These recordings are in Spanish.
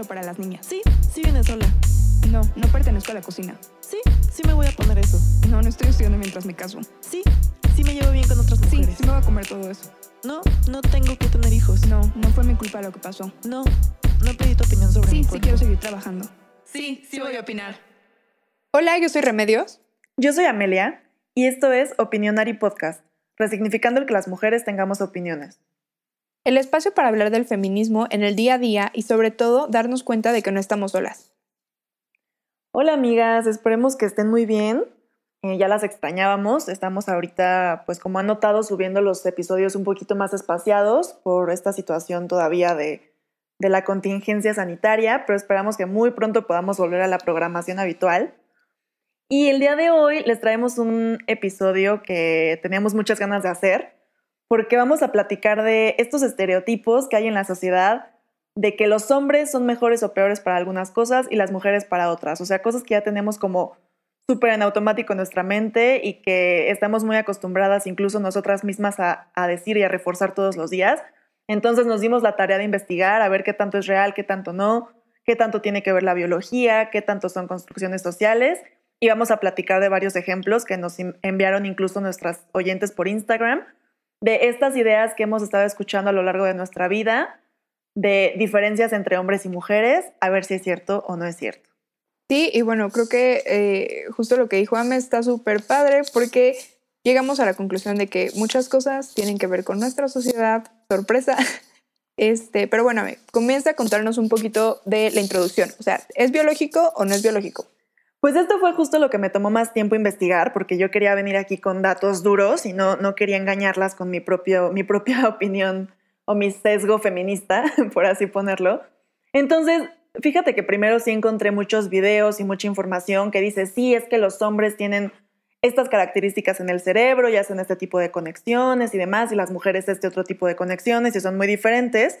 solo para las niñas. Sí, sí viene sola. No, no pertenezco a la cocina. Sí, sí me voy a poner eso. No, no estoy estudiando mientras me caso. Sí, sí me llevo bien con otras Sí, mujeres. sí me voy a comer todo eso. No, no tengo que tener hijos. No, no fue mi culpa lo que pasó. No, no pedí tu opinión sobre Sí, mi sí quiero seguir trabajando. Sí, sí voy a opinar. Hola, yo soy Remedios. Yo soy Amelia y esto es Opinionary Podcast, resignificando el que las mujeres tengamos opiniones. El espacio para hablar del feminismo en el día a día y sobre todo darnos cuenta de que no estamos solas. Hola amigas, esperemos que estén muy bien. Eh, ya las extrañábamos, estamos ahorita, pues como han notado, subiendo los episodios un poquito más espaciados por esta situación todavía de, de la contingencia sanitaria, pero esperamos que muy pronto podamos volver a la programación habitual. Y el día de hoy les traemos un episodio que teníamos muchas ganas de hacer, porque vamos a platicar de estos estereotipos que hay en la sociedad de que los hombres son mejores o peores para algunas cosas y las mujeres para otras. O sea, cosas que ya tenemos como súper en automático en nuestra mente y que estamos muy acostumbradas incluso nosotras mismas a, a decir y a reforzar todos los días. Entonces nos dimos la tarea de investigar, a ver qué tanto es real, qué tanto no, qué tanto tiene que ver la biología, qué tanto son construcciones sociales. Y vamos a platicar de varios ejemplos que nos enviaron incluso nuestras oyentes por Instagram, de estas ideas que hemos estado escuchando a lo largo de nuestra vida, de diferencias entre hombres y mujeres, a ver si es cierto o no es cierto. Sí, y bueno, creo que eh, justo lo que dijo Ame está súper padre porque llegamos a la conclusión de que muchas cosas tienen que ver con nuestra sociedad, sorpresa. Este, pero bueno, Ame, comienza a contarnos un poquito de la introducción. O sea, ¿es biológico o no es biológico? Pues esto fue justo lo que me tomó más tiempo investigar, porque yo quería venir aquí con datos duros y no, no quería engañarlas con mi, propio, mi propia opinión o mi sesgo feminista, por así ponerlo. Entonces, fíjate que primero sí encontré muchos videos y mucha información que dice, sí, es que los hombres tienen estas características en el cerebro y hacen este tipo de conexiones y demás, y las mujeres este otro tipo de conexiones y son muy diferentes.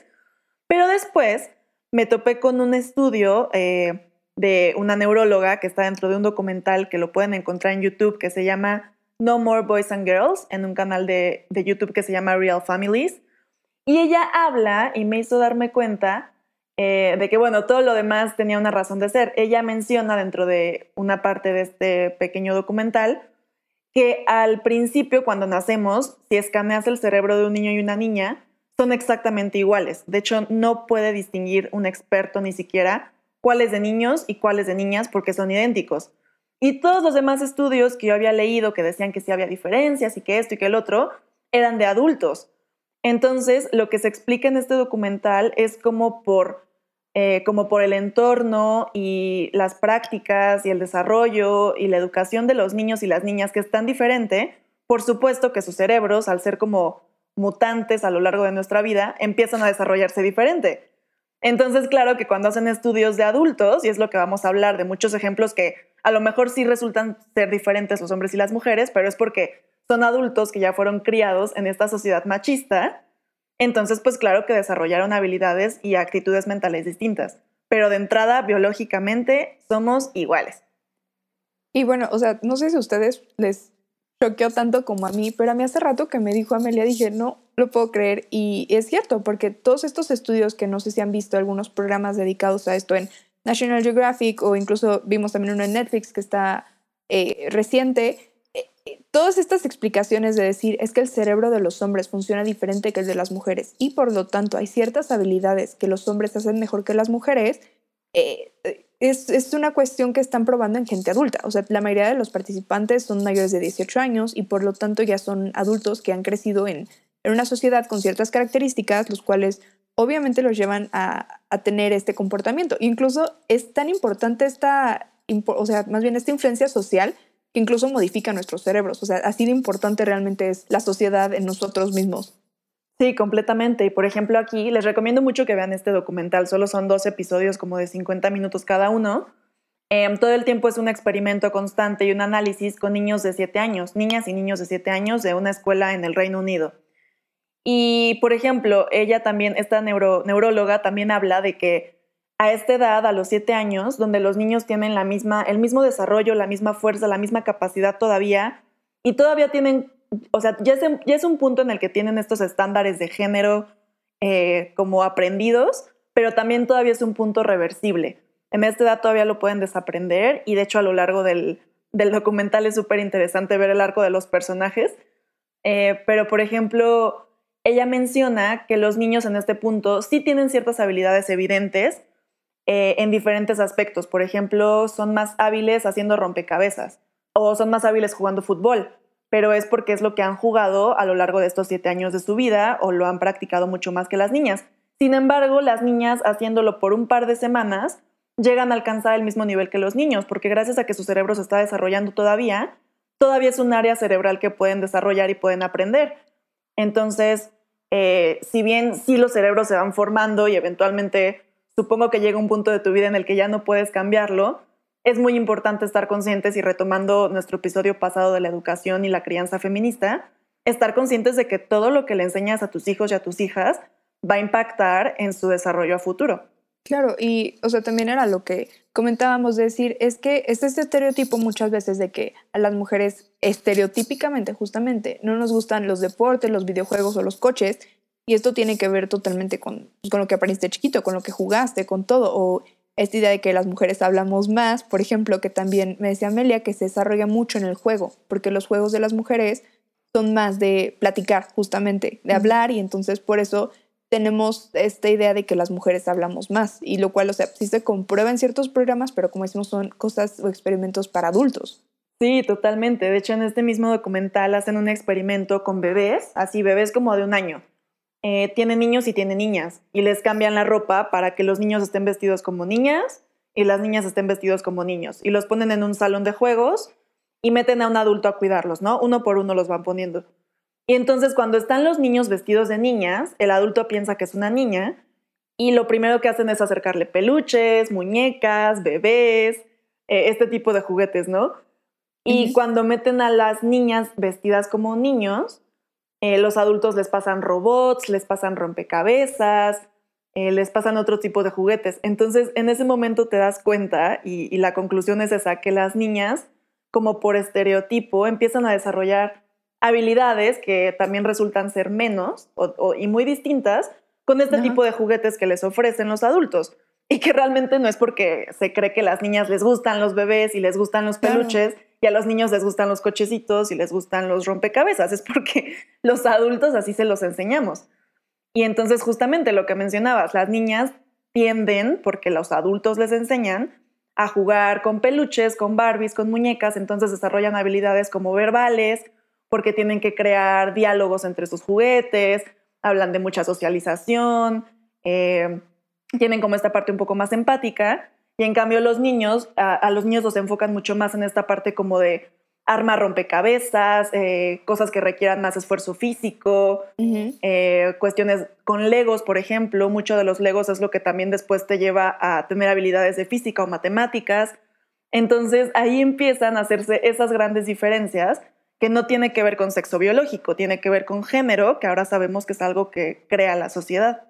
Pero después me topé con un estudio eh, de una neuróloga que está dentro de un documental que lo pueden encontrar en YouTube que se llama No More Boys and Girls, en un canal de, de YouTube que se llama Real Families. Y ella habla y me hizo darme cuenta eh, de que, bueno, todo lo demás tenía una razón de ser. Ella menciona dentro de una parte de este pequeño documental que al principio, cuando nacemos, si escaneas el cerebro de un niño y una niña, son exactamente iguales. De hecho, no puede distinguir un experto ni siquiera cuáles de niños y cuáles de niñas porque son idénticos. Y todos los demás estudios que yo había leído que decían que sí había diferencias y que esto y que el otro, eran de adultos. Entonces, lo que se explica en este documental es como por, eh, como por el entorno y las prácticas y el desarrollo y la educación de los niños y las niñas que es tan diferente, por supuesto que sus cerebros, al ser como mutantes a lo largo de nuestra vida, empiezan a desarrollarse diferente. Entonces, claro que cuando hacen estudios de adultos, y es lo que vamos a hablar de muchos ejemplos que a lo mejor sí resultan ser diferentes los hombres y las mujeres, pero es porque son adultos que ya fueron criados en esta sociedad machista, entonces pues claro que desarrollaron habilidades y actitudes mentales distintas, pero de entrada biológicamente somos iguales. Y bueno, o sea, no sé si ustedes les choqueó tanto como a mí, pero a mí hace rato que me dijo Amelia, dije, no lo puedo creer. Y es cierto, porque todos estos estudios que no sé si han visto algunos programas dedicados a esto en National Geographic o incluso vimos también uno en Netflix que está eh, reciente, eh, eh, todas estas explicaciones de decir es que el cerebro de los hombres funciona diferente que el de las mujeres y por lo tanto hay ciertas habilidades que los hombres hacen mejor que las mujeres, es, es, una cuestión que están probando en gente adulta. O sea, la mayoría de los participantes son mayores de 18 años y por lo tanto ya son adultos que han crecido en, en una sociedad con ciertas características, los cuales obviamente los llevan a, a, tener este comportamiento. Incluso es tan importante esta, o sea, más bien esta influencia social que incluso modifica nuestros cerebros. O sea, así de importante realmente es la sociedad en nosotros mismos. Sí, completamente. Y por ejemplo aquí les recomiendo mucho que vean este documental. Solo son dos episodios como de 50 minutos cada uno. Eh, todo el tiempo es un experimento constante y un análisis con niños de 7 años, niñas y niños de 7 años de una escuela en el Reino Unido. Y por ejemplo, ella también, esta neuro, neuróloga también habla de que a esta edad, a los 7 años, donde los niños tienen la misma, el mismo desarrollo, la misma fuerza, la misma capacidad todavía, y todavía tienen o sea, ya es, ya es, un punto en el que tienen estos estándares de género eh, como aprendidos, pero también todavía es un punto reversible. En esta edad todavía lo pueden desaprender y de hecho a lo largo del, documental es súper interesante ver el arco de los personajes. Eh, pero por ejemplo, ella menciona que los niños en este punto sí tienen ciertas habilidades evidentes eh, en diferentes aspectos. Por ejemplo, son más hábiles haciendo rompecabezas o son más hábiles jugando fútbol, pero es porque es lo que han jugado a lo largo de estos siete años de su vida o lo han practicado mucho más que las niñas. Sin embargo, las niñas haciéndolo por un par de semanas llegan a alcanzar el mismo nivel que los niños, porque gracias a que su cerebro se está desarrollando todavía, todavía es un área cerebral que pueden desarrollar y pueden aprender. Entonces, eh, si bien sí los cerebros se van formando y eventualmente supongo que llega un punto de tu vida en el que ya no puedes cambiarlo, es muy importante estar conscientes y retomando nuestro episodio pasado de la educación y la crianza feminista, estar conscientes de que todo lo que le enseñas a tus hijos y a tus hijas va a impactar en su desarrollo a futuro. Claro, y o sea, también era lo que comentábamos de decir, es que es este estereotipo muchas veces de que a las mujeres estereotípicamente, justamente, no nos gustan los deportes, los videojuegos o los coches, y esto tiene que ver totalmente con, con lo que aprendiste chiquito, con lo que jugaste, con todo, o esta idea de que las mujeres hablamos más, por ejemplo, que también me decía Amelia que se desarrolla mucho en el juego, porque los juegos de las mujeres son más de platicar, justamente, de hablar, y entonces por eso tenemos esta idea de que las mujeres hablamos más, y lo cual, o sea, sí se comprueba en ciertos programas, pero como decimos, son cosas o experimentos para adultos. Sí, totalmente. De hecho, en este mismo documental hacen un experimento con bebés, así bebés como de un año. Eh, tienen niños y tienen niñas, y les cambian la ropa para que los niños estén vestidos como niñas y las niñas estén vestidos como niños, y los ponen en un salón de juegos y meten a un adulto a cuidarlos, ¿no? Uno por uno los van poniendo. Y entonces cuando están los niños vestidos de niñas, el adulto piensa que es una niña y lo primero que hacen es acercarle peluches, muñecas, bebés, eh, este tipo de juguetes, ¿no? Y cuando meten a las niñas vestidas como niños, eh, los adultos les pasan robots, les pasan rompecabezas, eh, les pasan otro tipo de juguetes. Entonces, en ese momento te das cuenta, y, la conclusión es esa, que las niñas, como por estereotipo, empiezan a desarrollar habilidades que también resultan ser menos y muy distintas con este tipo de juguetes que les ofrecen los adultos. Y que realmente no es porque se cree que las niñas les gustan los bebés y les gustan los peluches y a los niños les gustan los cochecitos y les gustan los rompecabezas, es porque los adultos así se los enseñamos. Y entonces justamente lo que mencionabas, las niñas tienden, porque los adultos les enseñan, a jugar con peluches, con Barbies, con muñecas, entonces desarrollan habilidades como verbales porque tienen que crear diálogos entre sus juguetes, hablan de mucha socialización, eh, tienen como esta parte un poco más empática, y en cambio los niños, a, los niños los enfocan mucho más en esta parte como de arma rompecabezas, eh, cosas que requieran más esfuerzo físico, eh, cuestiones con legos, por ejemplo, mucho de los legos es lo que también después te lleva a tener habilidades de física o matemáticas. Entonces ahí empiezan a hacerse esas grandes diferencias que no tiene que ver con sexo biológico, tiene que ver con género, que ahora sabemos que es algo que crea la sociedad.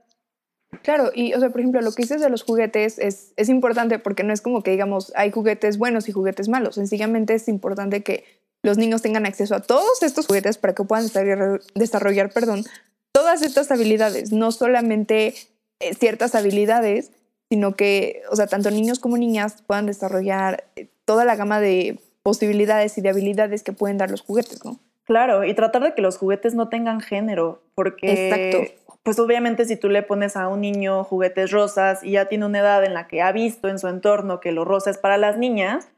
Claro, y o sea, por ejemplo, lo que dices de los juguetes es, es importante porque no es como que digamos hay juguetes buenos y juguetes malos, sencillamente es importante que los niños tengan acceso a todos estos juguetes para que puedan desarrollar, desarrollar perdón, todas estas habilidades, no solamente eh, ciertas habilidades, sino que, o sea, tanto niños como niñas puedan desarrollar eh, toda la gama de posibilidades y de habilidades que pueden dar los juguetes, ¿no? Claro, y tratar de que los juguetes no tengan género, porque pues obviamente si tú le pones a un niño juguetes rosas y ya tiene una edad en la que ha visto en su entorno que lo rosa es para las niñas,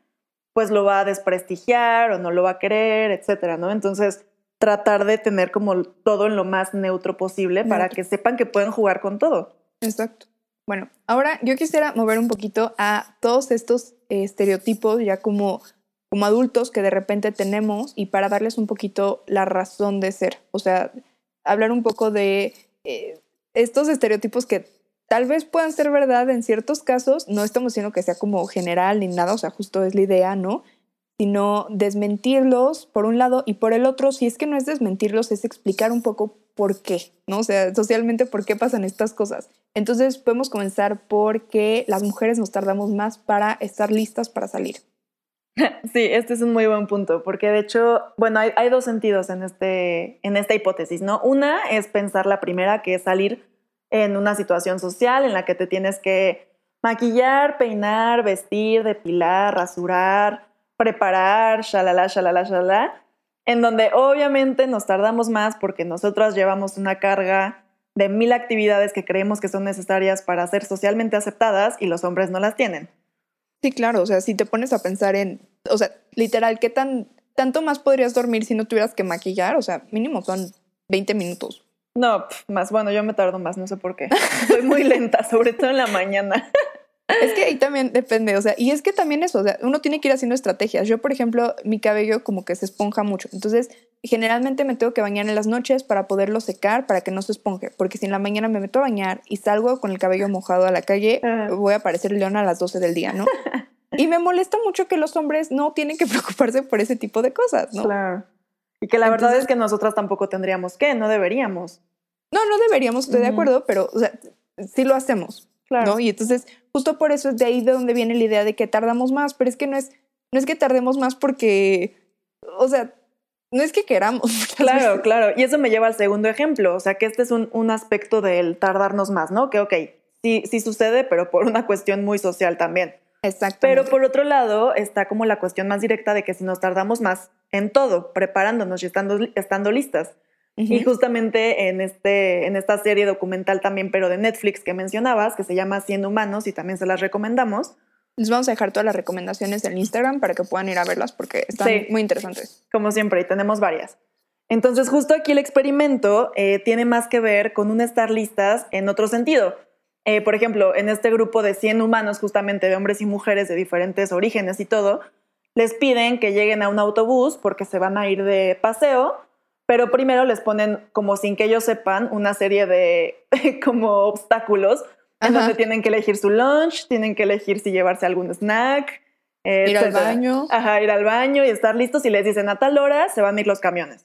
pues lo va a desprestigiar o no lo va a querer, etcétera, ¿no? Entonces, tratar de tener como todo en lo más neutro posible para que sepan que pueden jugar con todo. Exacto. Bueno, ahora yo quisiera mover un poquito a todos estos estereotipos ya como como adultos que de repente tenemos y para darles un poquito la razón de ser. O sea, hablar un poco de eh, estos estereotipos que tal vez puedan ser verdad en ciertos casos, no estamos diciendo que sea como general ni nada, o sea, justo es la idea, ¿no? Sino desmentirlos por un lado y por el otro, si es que no es desmentirlos, es explicar un poco por qué, ¿no? O sea, socialmente por qué pasan estas cosas. Entonces podemos comenzar porque las mujeres nos tardamos más para estar listas para salir. Sí, este es un muy buen punto, porque de hecho, bueno, hay, dos sentidos en, este, en esta hipótesis, ¿no? Una es pensar la primera, que es salir en una situación social en la que te tienes que maquillar, peinar, vestir, depilar, rasurar, preparar, shalala, shalala, shalala, en donde obviamente nos tardamos más porque nosotras llevamos una carga de mil actividades que creemos que son necesarias para ser socialmente aceptadas y los hombres no las tienen. Sí, claro, o sea, si te pones a pensar en, o sea, literal, ¿qué tan, tanto más podrías dormir si no tuvieras que maquillar? O sea, mínimo son 20 minutos. No, más, bueno, yo me tardo más, no sé por qué. Soy muy lenta, sobre todo en la mañana. Es que ahí también depende, o sea, y es que también eso, o sea, uno tiene que ir haciendo estrategias. Yo, por ejemplo, mi cabello como que se esponja mucho, entonces generalmente me tengo que bañar en las noches para poderlo secar, para que no se esponje, porque si en la mañana me meto a bañar y salgo con el cabello mojado a la calle, Ajá. voy a parecer leona a las 12 del día, ¿no? Y me molesta mucho que los hombres no tienen que preocuparse por ese tipo de cosas, ¿no? Claro. Y que la verdad Entonces- es que nosotras tampoco tendríamos que, no deberíamos. No, no deberíamos, estoy de Ujú. acuerdo, pero o sea, sí lo hacemos, Claro. ¿no? Y entonces, justo por eso es de ahí de donde viene la idea de que tardamos más, pero es que no es, no es que tardemos más porque, o sea, no es que queramos. Claro, claro. Y eso me lleva al segundo ejemplo. O sea, que este es un, un aspecto del tardarnos más, ¿no? Que, ok, sí, sí sucede, pero por una cuestión muy social también. Exacto. Pero por otro lado está como la cuestión más directa de que si nos tardamos más en todo, preparándonos y estando, estando listas. Y justamente en, este, en esta serie documental también, pero de Netflix que mencionabas, que se llama 100 Humanos y también se las recomendamos, Les vamos a dejar todas las recomendaciones en Instagram para que puedan ir a verlas porque están Sí. muy interesantes. como siempre, y tenemos varias. Entonces, justo aquí el experimento eh, tiene más que ver con un estar listas en otro sentido. Eh, por ejemplo, en este grupo de 100 humanos, justamente de hombres y mujeres de diferentes orígenes y todo, les piden que lleguen a un autobús porque se van a ir de paseo, pero primero les ponen, como sin que ellos sepan, una serie de como obstáculos en donde tienen que elegir su lunch, tienen que elegir si llevarse algún snack. eh, Ir al baño. Ajá, ir al baño y estar listos y les dicen a tal hora se van a ir los camiones.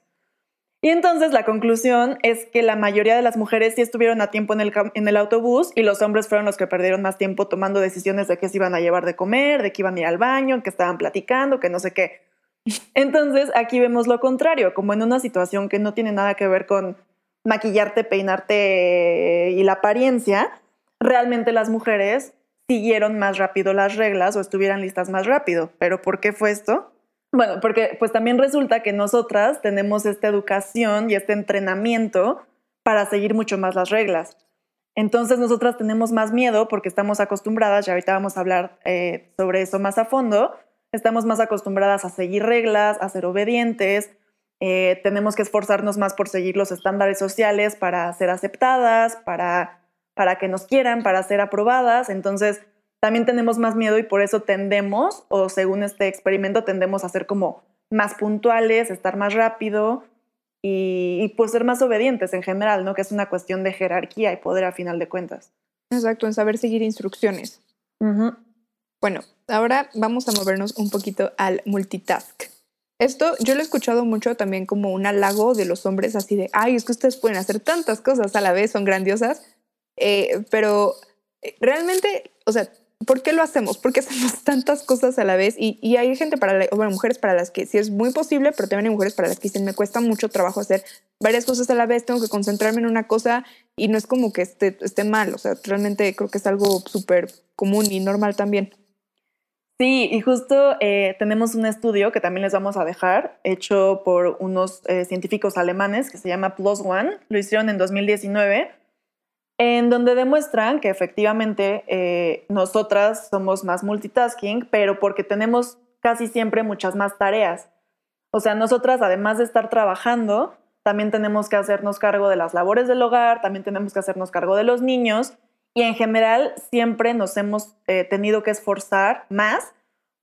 Y entonces la conclusión es que la mayoría de las mujeres sí estuvieron a tiempo en el, en el autobús y los hombres fueron los que perdieron más tiempo tomando decisiones de qué se iban a llevar de comer, de que iban a ir al baño, que estaban platicando, que no sé qué. Entonces aquí vemos lo contrario, como en una situación que no tiene nada que ver con maquillarte, peinarte y la apariencia, realmente las mujeres siguieron más rápido las reglas o estuvieran listas más rápido. ¿Pero por qué fue esto? Bueno, porque pues también resulta que nosotras tenemos esta educación y este entrenamiento para seguir mucho más las reglas. Entonces nosotras tenemos más miedo porque estamos acostumbradas, y ahorita vamos a hablar eh, sobre eso más a fondo, estamos más acostumbradas a seguir reglas, a ser obedientes, eh, tenemos que esforzarnos más por seguir los estándares sociales para ser aceptadas, para, para que nos quieran, para ser aprobadas. Entonces también tenemos más miedo y por eso tendemos, o según este experimento, tendemos a ser como más puntuales, estar más rápido y, y, pues ser más obedientes en general, ¿no? Que es una cuestión de jerarquía y poder a final de cuentas. Exacto, en saber seguir instrucciones. Bueno, ahora vamos a movernos un poquito al multitask. Esto yo lo he escuchado mucho también como un halago de los hombres, así de, ay, es que ustedes pueden hacer tantas cosas a la vez, son grandiosas, eh, pero eh, realmente, o sea, ¿por qué lo hacemos? ¿Por qué hacemos tantas cosas a la vez? Y, hay gente para, la, bueno, mujeres para las que sí es muy posible, pero también hay mujeres para las que dicen, me cuesta mucho trabajo hacer varias cosas a la vez, tengo que concentrarme en una cosa y no es como que esté, esté mal, o sea, realmente creo que es algo súper común y normal también. Sí, y justo eh, tenemos un estudio que también les vamos a dejar, hecho por unos eh, científicos alemanes que se llama Plus One, lo hicieron en 2019, en donde demuestran que efectivamente eh, nosotras somos más multitasking, pero porque tenemos casi siempre muchas más tareas. O sea, nosotras, además de estar trabajando, también tenemos que hacernos cargo de las labores del hogar, también tenemos que hacernos cargo de los niños y en general siempre nos hemos eh, tenido que esforzar más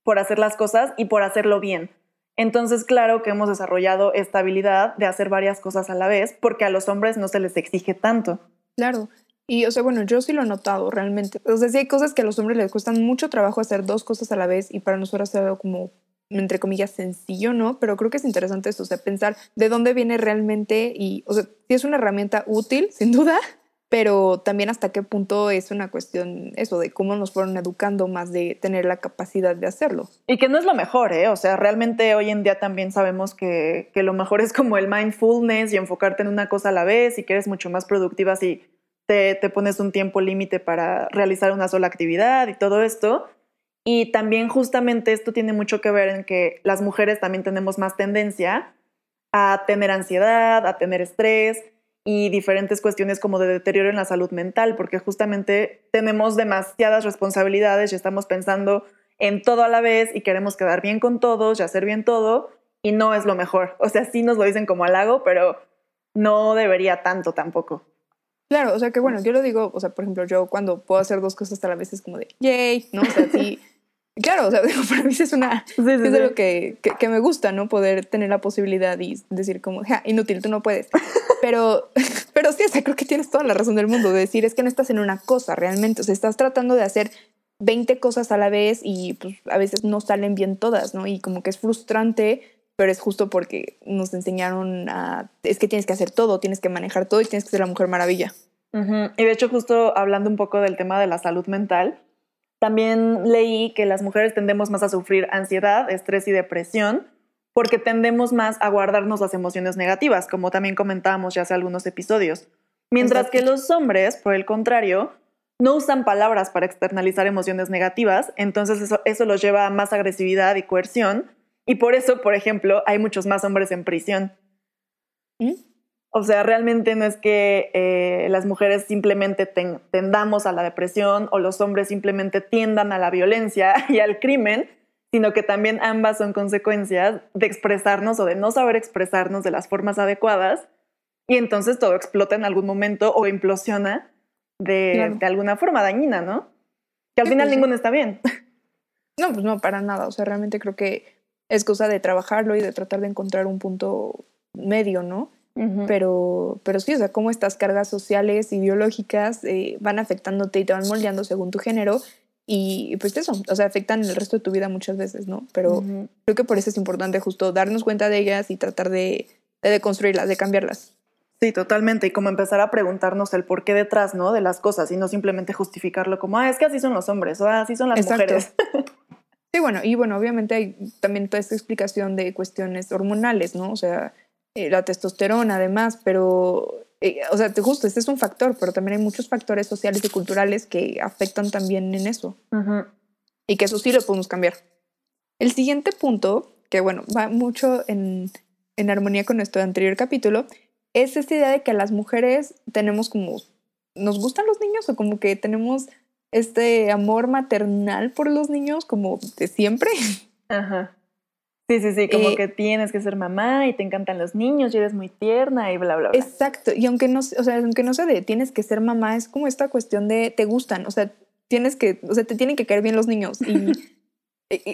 por hacer las cosas y por hacerlo bien. Entonces, claro que hemos desarrollado esta habilidad de hacer varias cosas a la vez porque a los hombres no se les exige tanto. Claro. Y, o sea, bueno, yo sí lo he notado realmente. O sea, sí hay cosas que a los hombres les cuestan mucho trabajo hacer dos cosas a la vez y para nosotros es algo como, entre comillas, sencillo, ¿no? Pero creo que es interesante eso, o sea, pensar de dónde viene realmente y, o sea, sí es una herramienta útil, sin duda, pero también hasta qué punto es una cuestión, eso, de cómo nos fueron educando más de tener la capacidad de hacerlo. Y que no es lo mejor, ¿eh? O sea, realmente hoy en día también sabemos que, que lo mejor es como el mindfulness y enfocarte en una cosa a la vez y que eres mucho más productiva si te, te pones un tiempo límite para realizar una sola actividad y todo esto. Y también justamente esto tiene mucho que ver en que las mujeres también tenemos más tendencia a tener ansiedad, a tener estrés y diferentes cuestiones como de deterioro en la salud mental, porque justamente tenemos demasiadas responsabilidades y estamos pensando en todo a la vez y queremos quedar bien con todos y hacer bien todo y no es lo mejor. O sea, sí nos lo dicen como halago, pero no debería tanto tampoco. Claro, o sea que bueno, yo lo digo, o sea, por ejemplo, yo cuando puedo hacer dos cosas a la vez es como de, yay, ¿no? O sea, sí. Claro, o sea, para mí es una, Sí, sí, es de sí. lo que, que, que me gusta, ¿no? Poder tener la posibilidad y decir como, ja, inútil, tú no puedes. Pero, pero sí, o sea, creo que tienes toda la razón del mundo de decir, es que no estás en una cosa realmente, o sea, estás tratando de hacer 20 cosas a la vez y pues a veces no salen bien todas, ¿no? Y como que es frustrante, pero es justo porque nos enseñaron a, es que tienes que hacer todo, tienes que manejar todo y tienes que ser la mujer maravilla. Ujú. Y de hecho, justo hablando un poco del tema de la salud mental, también leí que las mujeres tendemos más a sufrir ansiedad, estrés y depresión porque tendemos más a guardarnos las emociones negativas, como también comentábamos ya hace algunos episodios. Mientras que los hombres, por el contrario, no usan palabras para externalizar emociones negativas, entonces eso, eso los lleva a más agresividad y coerción, y por eso, por ejemplo, hay muchos más hombres en prisión. ¿Mm? O sea, realmente no es que eh, las mujeres simplemente ten- tendamos a la depresión o los hombres simplemente tiendan a la violencia y al crimen, sino que también ambas son consecuencias de expresarnos o de no saber expresarnos de las formas adecuadas y entonces todo explota en algún momento o implosiona de, Claro. de alguna forma dañina, ¿no? Que al Sí, final pues ninguno está bien. No, pues no, para nada. O sea, realmente creo que es cosa de trabajarlo y de tratar de encontrar un punto medio, ¿no? Pero, pero sí, o sea, cómo estas cargas sociales y biológicas eh, van afectándote y te van moldeando según tu género. Y pues eso, o sea, afectan el resto de tu vida muchas veces, ¿no? Pero creo que por eso es importante justo darnos cuenta de ellas y tratar de, de deconstruirlas, de cambiarlas. Sí, totalmente. Y como empezar a preguntarnos el por qué detrás, ¿no? De las cosas y no simplemente justificarlo como, ah, es que así son los hombres o ah, así son las Exacto. mujeres. Sí, bueno, y bueno, obviamente hay también toda esta explicación de cuestiones hormonales, ¿no? O sea, eh, la testosterona además, pero, eh, o sea, te justo, este es un factor, pero también hay muchos factores sociales y culturales que afectan también en eso Ujú. y que eso sí lo podemos cambiar. El siguiente punto, que bueno, va mucho en, en armonía con nuestro anterior capítulo, es esta idea de que las mujeres tenemos como, nos gustan los niños o como que tenemos este amor maternal por los niños como de siempre. Ajá. Sí, sí, sí, como Eh, que tienes que ser mamá y te encantan los niños y eres muy tierna y bla, bla, bla. Exacto, y aunque no, se- o sea, aunque no sea de tienes que ser mamá, es como esta cuestión de te gustan, o sea, tienes que, o sea, te tienen que caer bien los niños y,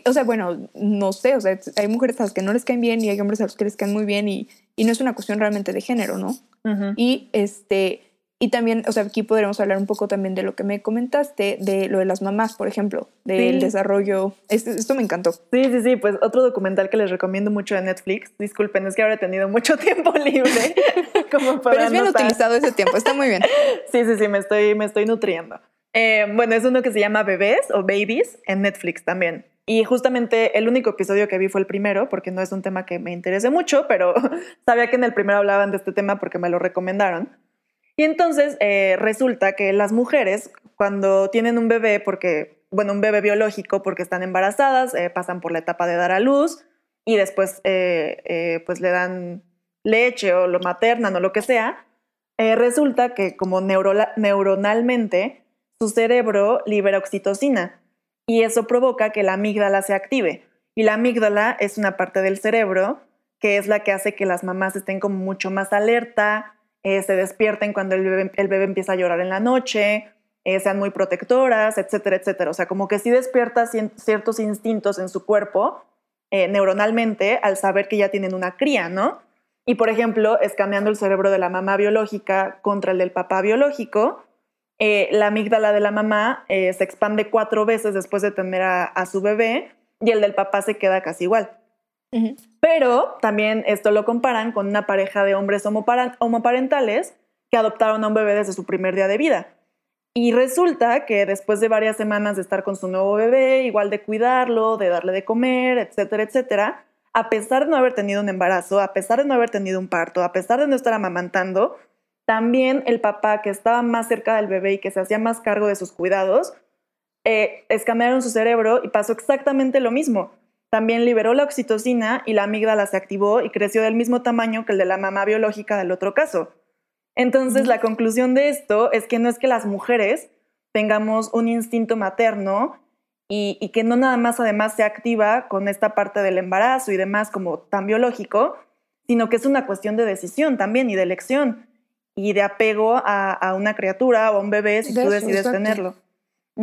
o sea, bueno, no sé, o sea, hay mujeres a las que no les caen bien y hay hombres a los que les caen muy bien y, y no es una cuestión realmente de género, ¿no? Y este, y también, o sea, aquí podremos hablar un poco también de lo que me comentaste, de lo de las mamás, por ejemplo, del Sí. desarrollo. Este- esto me encantó. Sí, sí, sí, pues otro documental que les recomiendo mucho de Netflix. Disculpen, es que ahora he tenido mucho tiempo libre. como para Pero es bien notar. utilizado ese tiempo, está muy bien. Sí, sí, sí, me estoy, me estoy nutriendo. Eh, bueno, es uno que se llama Bebés o Babies en Netflix también. Y justamente el único episodio que vi fue el primero, porque no es un tema que me interese mucho, pero sabía que en el primero hablaban de este tema porque me lo recomendaron. Y entonces eh, resulta que las mujeres, cuando tienen un bebé, porque, bueno, un bebé biológico, porque están embarazadas, eh, pasan por la etapa de dar a luz y después eh, eh, pues le dan leche o lo maternan o lo que sea, resulta que como neuronalmente su cerebro libera oxitocina y eso provoca que la amígdala se active. Y la amígdala es una parte del cerebro que es la que hace que las mamás estén como mucho más alerta, eh, se despierten cuando el bebé, empieza a llorar en la noche, eh, sean muy protectoras, etcétera, etcétera. O sea, como que sí despierta ciertos instintos en su cuerpo eh, neuronalmente al saber que ya tienen una cría, ¿no? Y por ejemplo, escaneando el cerebro de la mamá biológica contra el del papá biológico, eh, la amígdala de la mamá se expande cuatro veces después de tener a su bebé y el del papá se queda casi igual. Pero también esto lo comparan con una pareja de hombres homoparentales que adoptaron a un bebé desde su primer día de vida. Y resulta que después de varias semanas de estar con su nuevo bebé, igual de cuidarlo, de darle de comer, etcétera, etcétera, a pesar de no haber tenido un embarazo, a pesar de no haber tenido un parto, a pesar de no estar amamantando, también el papá que estaba más cerca del bebé y que se hacía más cargo de sus cuidados, eh, escanearon su cerebro y pasó exactamente lo mismo. También liberó la oxitocina y la amígdala se activó y creció del mismo tamaño que el de la mamá biológica del otro caso. Entonces, la conclusión de esto es que no es que las mujeres tengamos un instinto materno y, y, que no nada más además se activa con esta parte del embarazo y demás como tan biológico, sino que es una cuestión de decisión también y de elección y de apego a, a una criatura o a un bebé si De tú decides exacto.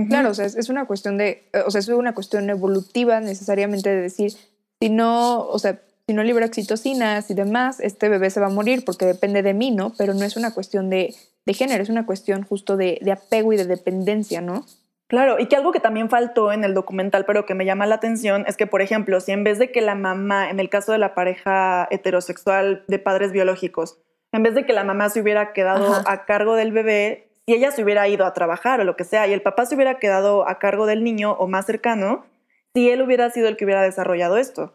Claro, o sea, es, es una cuestión de, eh, o sea, es una cuestión evolutiva necesariamente de decir, si no, o sea, si no libero oxitocinas y demás, este bebé se va a morir porque depende de mí, ¿no? Pero no es una cuestión de, de género, es una cuestión justo de, de apego y de dependencia, ¿no? Claro, y que algo que también faltó en el documental, pero que me llama la atención, es que, por ejemplo, si en vez de que la mamá, en el caso de la pareja heterosexual de padres biológicos, en vez de que la mamá se hubiera quedado Ajá. a cargo del bebé, si ella se hubiera ido a trabajar o lo que sea, y el papá se hubiera quedado a cargo del niño o más cercano, si él hubiera sido el que hubiera desarrollado esto.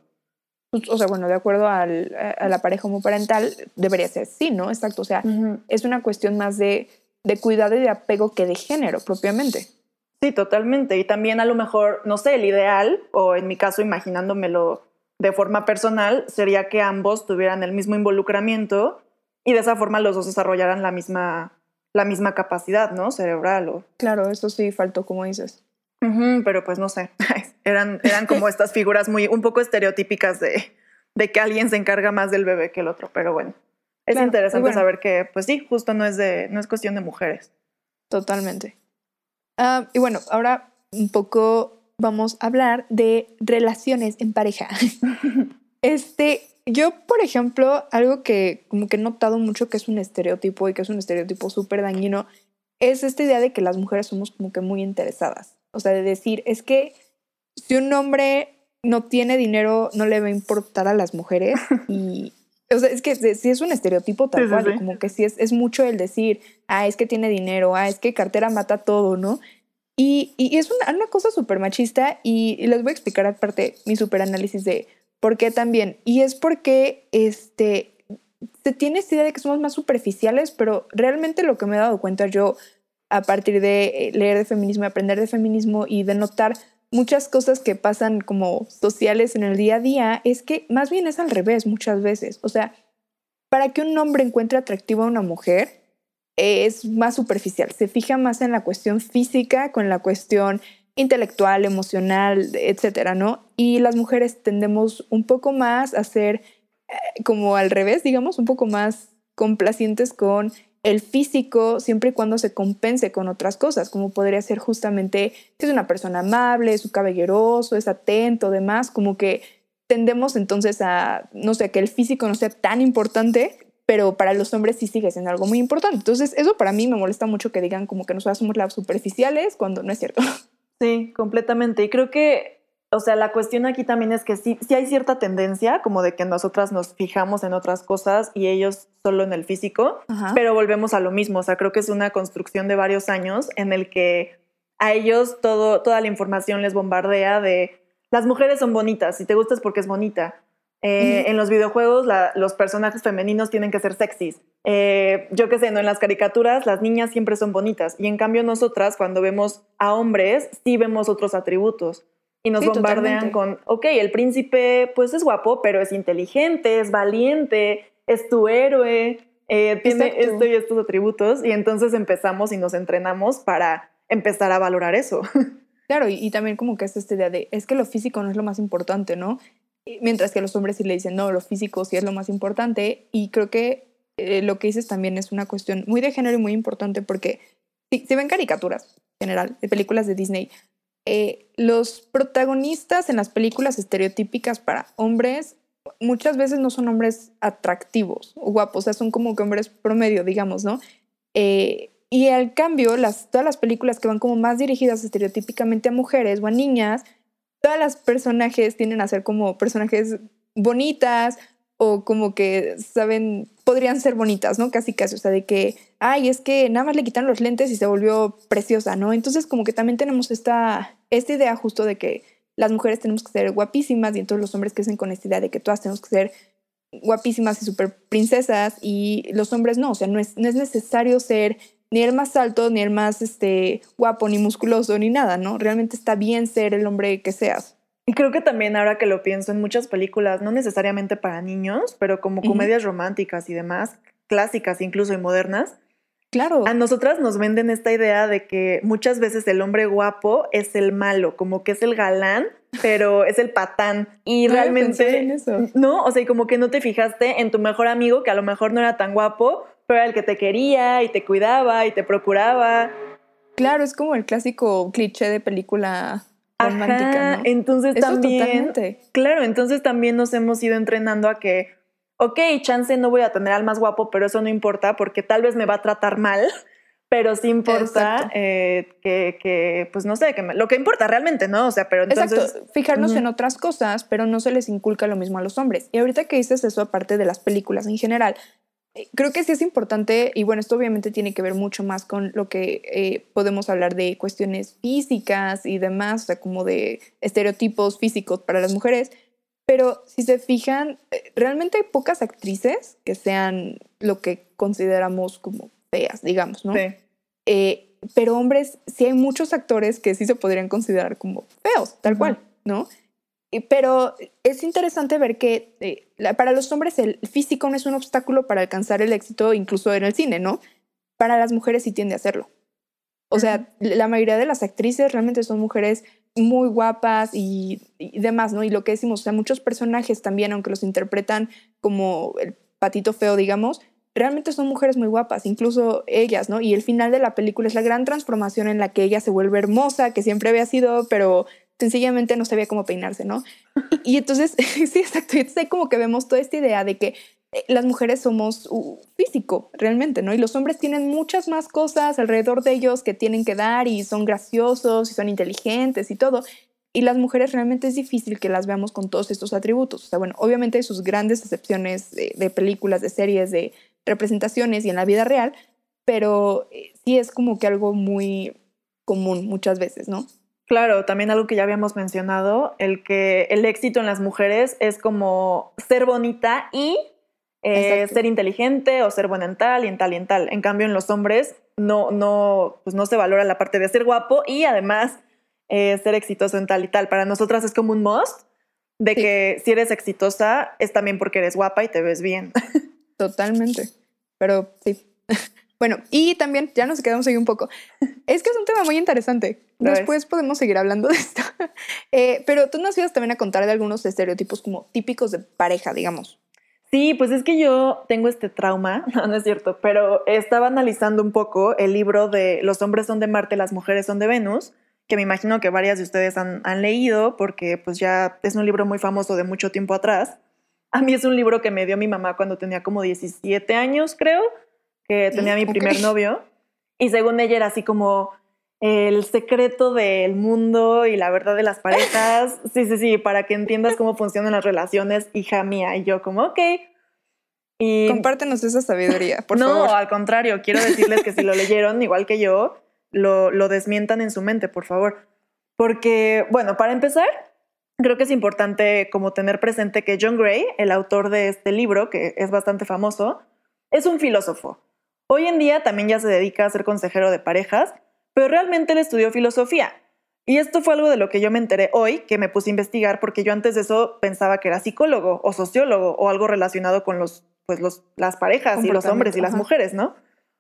Pues, O sea, bueno, de acuerdo al- a, a la pareja homoparental, debería ser sí, ¿no? Exacto, o sea, es una cuestión más de, de cuidado y de apego que de género propiamente. Sí, totalmente. Y también a lo mejor, no sé, el ideal, o en mi caso imaginándomelo de forma personal, sería que ambos tuvieran el mismo involucramiento y de esa forma los dos desarrollaran la misma, la misma capacidad, ¿no? Cerebral. O... Claro, eso sí faltó, como dices. Pero pues no sé, eran, eran como estas figuras muy, un poco estereotípicas de, de que alguien se encarga más del bebé que el otro, pero bueno. Es Claro, interesante bueno. saber que, pues sí, justo no es, de, no es cuestión de mujeres. Totalmente. Ah, y bueno, ahora un poco vamos a hablar de relaciones en pareja. este, yo, por ejemplo, algo que como que he notado mucho que es un estereotipo y que es un estereotipo súper dañino, es esta idea de que las mujeres somos como que muy interesadas. O sea, de decir, es que si un hombre no tiene dinero, no le va a importar a las mujeres y... O sea, es que sí es un estereotipo tal Sí, cual, sí. como que sí es, es mucho el decir, ah, es que tiene dinero, ah, es que cartera mata todo, ¿no? Y, y es una, una cosa súper machista y, y les voy a explicar aparte mi súper análisis de por qué también. Y es porque este, se tiene esta idea de que somos más superficiales, pero realmente lo que me he dado cuenta yo a partir de eh, leer de feminismo aprender de feminismo y de notar muchas cosas que pasan como sociales en el día a día, es que más bien es al revés muchas veces. O sea, para que un hombre encuentre atractivo a una mujer, eh, es más superficial, se fija más en la cuestión física con la cuestión intelectual, emocional, etcétera, ¿no? Y las mujeres tendemos un poco más a ser eh, como al revés, digamos, un poco más complacientes con el físico siempre y cuando se compense con otras cosas, como podría ser justamente que es una persona amable, es caballeroso, es atento, demás, como que tendemos entonces a, no sé, que el físico no sea tan importante, pero para los hombres sí sigue siendo algo muy importante. Entonces, eso para mí me molesta mucho que digan como que nosotras somos las superficiales cuando no es cierto. Sí, completamente. Y creo que, o sea, la cuestión aquí también es que sí, sí hay cierta tendencia como de que nosotras nos fijamos en otras cosas y ellos solo en el físico, Ajá. pero volvemos a lo mismo. O sea, creo que es una construcción de varios años en el que a ellos todo, toda la información les bombardea de las mujeres son bonitas, si te gustas porque es bonita. Eh. En los videojuegos la- los personajes femeninos tienen que ser sexys. Eh, yo qué sé, ¿no? en las caricaturas las niñas siempre son bonitas y en cambio nosotras cuando vemos a hombres sí vemos otros atributos y nos Sí, bombardean totalmente. con, ok, el príncipe pues es guapo, pero es inteligente, es valiente, es tu héroe, eh, tiene esto y estos atributos y entonces empezamos y nos entrenamos para empezar a valorar eso. Claro, y, y también como que es esta idea de, es que lo físico no es lo más importante, ¿no? Mientras que los hombres sí le dicen, no, lo físico sí es lo más importante. Y creo que eh, lo que dices también es una cuestión muy de género y muy importante porque si, ven caricaturas en general, de películas de Disney, eh, los protagonistas en las películas estereotípicas para hombres muchas veces no son hombres atractivos o guapos, o sea, son como que hombres promedio, digamos, ¿no? Eh, y al cambio, todas las películas que van como más dirigidas estereotípicamente a mujeres o a niñas, todas las personajes tienden a ser como personajes bonitas o como que saben, podrían ser bonitas, ¿no? Casi casi, o sea, de que, ay, es que nada más le quitaron los lentes y se volvió preciosa, ¿no? Entonces como que también tenemos esta, esta idea justo de que las mujeres tenemos que ser guapísimas y entonces los hombres crecen con esta idea de que todas tenemos que ser guapísimas y súper princesas y los hombres no, o sea, no es, no es necesario ser ni el más alto, ni el más este, guapo, ni musculoso, ni nada, ¿no? Realmente está bien ser el hombre que seas. Y creo que también ahora que lo pienso en muchas películas, no necesariamente para niños, pero como comedias románticas y demás, clásicas incluso y modernas, Claro. a nosotras nos venden esta idea de que muchas veces el hombre guapo es el malo, como que es el galán, pero es el patán. Y No realmente en eso. no, o sea, y como que no te fijaste en tu mejor amigo, que a lo mejor no era tan guapo, pero era el que te quería y te cuidaba y te procuraba. Claro, es como el clásico cliché de película romántica, Ajá, ¿no? entonces Eso también, totalmente. claro, entonces también nos hemos ido entrenando a que, ok, chance no voy a tener al más guapo, pero eso no importa porque tal vez me va a tratar mal, pero sí importa eh, que, que, pues no sé, que me- lo que importa realmente, ¿no? O sea, pero entonces... Exacto, fijarnos en otras cosas, pero no se les inculca lo mismo a los hombres. Y ahorita que dices eso, aparte de las películas en general, creo que sí es importante, y bueno, esto obviamente tiene que ver mucho más con lo que eh, podemos hablar de cuestiones físicas y demás, o sea, como de estereotipos físicos para las mujeres. Pero si se fijan, eh, realmente hay pocas actrices que sean lo que consideramos como feas, digamos, ¿no? Sí. Eh, pero hombres, sí hay muchos actores que sí se podrían considerar como feos, tal Ujú. cual, ¿no? Pero es interesante ver que eh, la- para los hombres el físico no es un obstáculo para alcanzar el éxito, incluso en el cine, ¿no? Para las mujeres sí tiende a hacerlo. O sea, la mayoría de las actrices realmente son mujeres muy guapas y, y demás, ¿no? Y lo que decimos, o sea, muchos personajes también, aunque los interpretan como el patito feo, digamos, realmente son mujeres muy guapas, incluso ellas, ¿no? Y el final de la película es la gran transformación en la que ella se vuelve hermosa, que siempre había sido, pero sencillamente no sabía cómo peinarse, ¿no? Y, entonces, sí, exacto, entonces como que vemos toda esta idea de que eh, las mujeres somos físico, realmente, ¿no? Y los hombres tienen muchas más cosas alrededor de ellos que tienen que dar y son graciosos y son inteligentes y todo. Y las mujeres realmente es difícil que las veamos con todos estos atributos. O sea, bueno, obviamente hay sus grandes excepciones de, de películas, de series, de representaciones y en la vida real, pero eh, sí es como que algo muy común muchas veces, ¿no? Claro, también algo que ya habíamos mencionado, el que el éxito en las mujeres es como ser bonita y eh, ser inteligente o ser buena en tal y en tal y en tal. En cambio, en los hombres no, no, pues no se valora la parte de ser guapo y además eh, ser exitoso en tal y tal. Para nosotras es como un must de Sí. que si eres exitosa es también porque eres guapa y te ves bien. Totalmente. Pero sí. Bueno, y también, ya nos quedamos ahí un poco. Es que es un tema muy interesante. Después podemos seguir hablando de esto. Eh, pero tú nos ibas también a contar de algunos estereotipos como típicos de pareja, digamos. Sí, pues es que yo tengo este trauma, no, no es cierto, pero estaba analizando un poco el libro de Los hombres son de Marte, las mujeres son de Venus, que me imagino que varias de ustedes han, han leído porque pues ya es un libro muy famoso de mucho tiempo atrás. A mí es un libro que me dio mi mamá cuando tenía como 17 años, creo, que tenía mi primer novio. Y según ella era así como el secreto del mundo y la verdad de las parejas. Sí, sí, sí, para que entiendas cómo funcionan las relaciones, hija mía. Y yo como, ok. Y Compártenos esa sabiduría, por no, favor. al contrario, quiero decirles que si lo leyeron, igual que yo, lo, lo desmientan en su mente, por favor. Porque, bueno, para empezar, creo que es importante como tener presente que John Gray, el autor de este libro, que es bastante famoso, es un filósofo. Hoy en día también ya se dedica a ser consejero de parejas, pero realmente él estudió filosofía. Y esto fue algo de lo que yo me enteré hoy, que me puse a investigar, porque yo antes de eso pensaba que era psicólogo o sociólogo o algo relacionado con los, pues los, las parejas y los hombres y las mujeres, ¿no?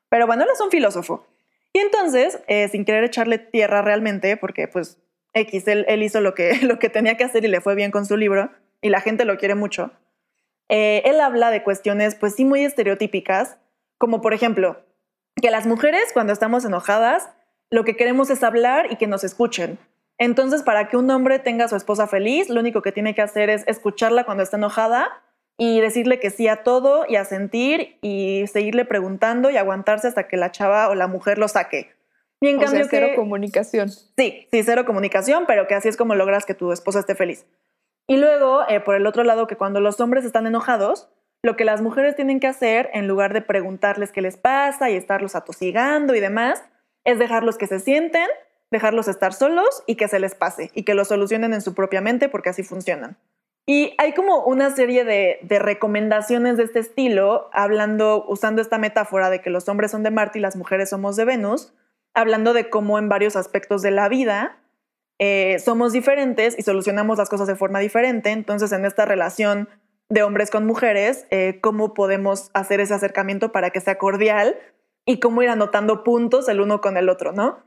Pero bueno, él es un filósofo. Y entonces, eh, sin querer echarle tierra realmente, porque pues X, él, él hizo lo que, lo que tenía que hacer y le fue bien con su libro, y la gente lo quiere mucho, eh, él habla de cuestiones pues sí muy estereotípicas, como por ejemplo, que las mujeres cuando estamos enojadas, lo que queremos es hablar y que nos escuchen. Entonces, para que un hombre tenga a su esposa feliz, lo único que tiene que hacer es escucharla cuando está enojada y decirle que sí a todo y a sentir y seguirle preguntando y aguantarse hasta que la chava o la mujer lo saque. Y en o cambio sea, cero que comunicación. sí, sí, cero comunicación, pero que así es como logras que tu esposa esté feliz. Y luego, eh, por el otro lado, que cuando los hombres están enojados, lo que las mujeres tienen que hacer, en lugar de preguntarles qué les pasa y estarlos atosigando y demás, es dejarlos que se sienten, dejarlos estar solos y que se les pase y que lo solucionen en su propia mente porque así funcionan. Y hay como una serie de, recomendaciones de este estilo, hablando, usando esta metáfora de que los hombres son de Marte y las mujeres somos de Venus, hablando de cómo en varios aspectos de la vida eh, somos diferentes y solucionamos las cosas de forma diferente. Entonces, en esta relación de hombres con mujeres, eh, cómo podemos hacer ese acercamiento para que sea cordial y cómo ir anotando puntos el uno con el otro, ¿no?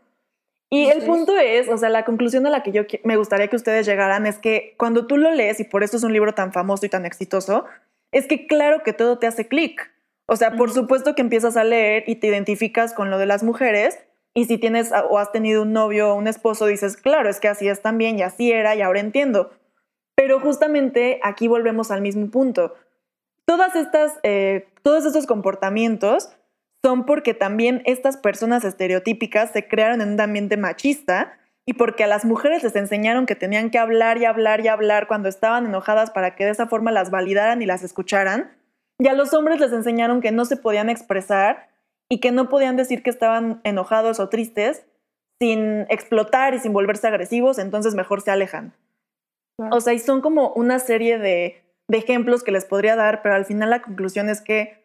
Y el punto es, o sea, la conclusión a la que yo me gustaría que ustedes llegaran es que cuando tú lo lees, y por eso es un libro tan famoso y tan exitoso, es que claro que todo te hace clic. O sea, por supuesto que empiezas a leer y te identificas con lo de las mujeres, y si tienes o has tenido un novio o un esposo, dices, claro, es que así es también y así era y ahora entiendo. Pero justamente aquí volvemos al mismo punto. Todas estas, eh, todos estos comportamientos son porque también estas personas estereotípicas se crearon en un ambiente machista y porque a las mujeres les enseñaron que tenían que hablar y hablar y hablar cuando estaban enojadas para que de esa forma las validaran y las escucharan. Y a los hombres les enseñaron que no se podían expresar y que no podían decir que estaban enojados o tristes sin explotar y sin volverse agresivos, entonces mejor se alejan. O sea, y son como una serie de, de ejemplos que les podría dar, pero al final la conclusión es que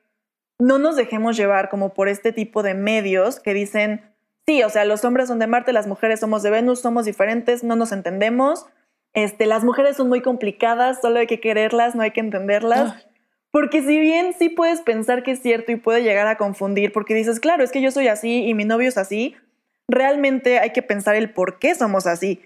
no nos dejemos llevar como por este tipo de medios que dicen, sí, o sea, los hombres son de Marte, las mujeres somos de Venus, somos diferentes, no nos entendemos, este, las mujeres son muy complicadas, solo hay que quererlas, no hay que entenderlas. Porque si bien sí puedes pensar que es cierto y puede llegar a confundir, porque dices, claro, es que yo soy así y mi novio es así, realmente hay que pensar el por qué somos así.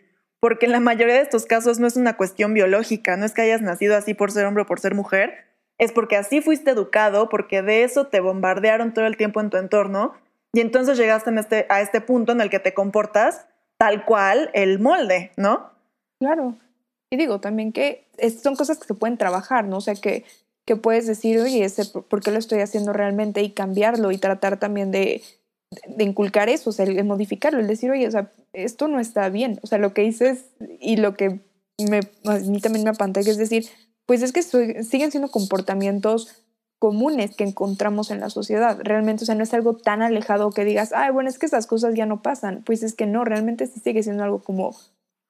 Porque en la mayoría de estos casos no es una cuestión biológica, no es que hayas nacido así por ser hombre o por ser mujer, es porque así fuiste educado, porque de eso te bombardearon todo el tiempo en tu entorno y entonces llegaste este, a este punto en el que te comportas tal cual el molde, ¿no? Claro. Y digo también que son cosas que se pueden trabajar, ¿no? O sea, que que puedes decir, oye, ese, ¿por qué lo estoy haciendo realmente? Y cambiarlo y tratar también de, de inculcar eso, o sea, el, modificarlo, el decir, oye, o sea, esto no está bien. O sea, lo que dices y lo que me, a mí también me apantalla es decir, pues es que siguen siendo comportamientos comunes que encontramos en la sociedad. Realmente, o sea, no es algo tan alejado que digas, ay, bueno, es que esas cosas ya no pasan. Pues es que no, realmente sí sigue siendo algo como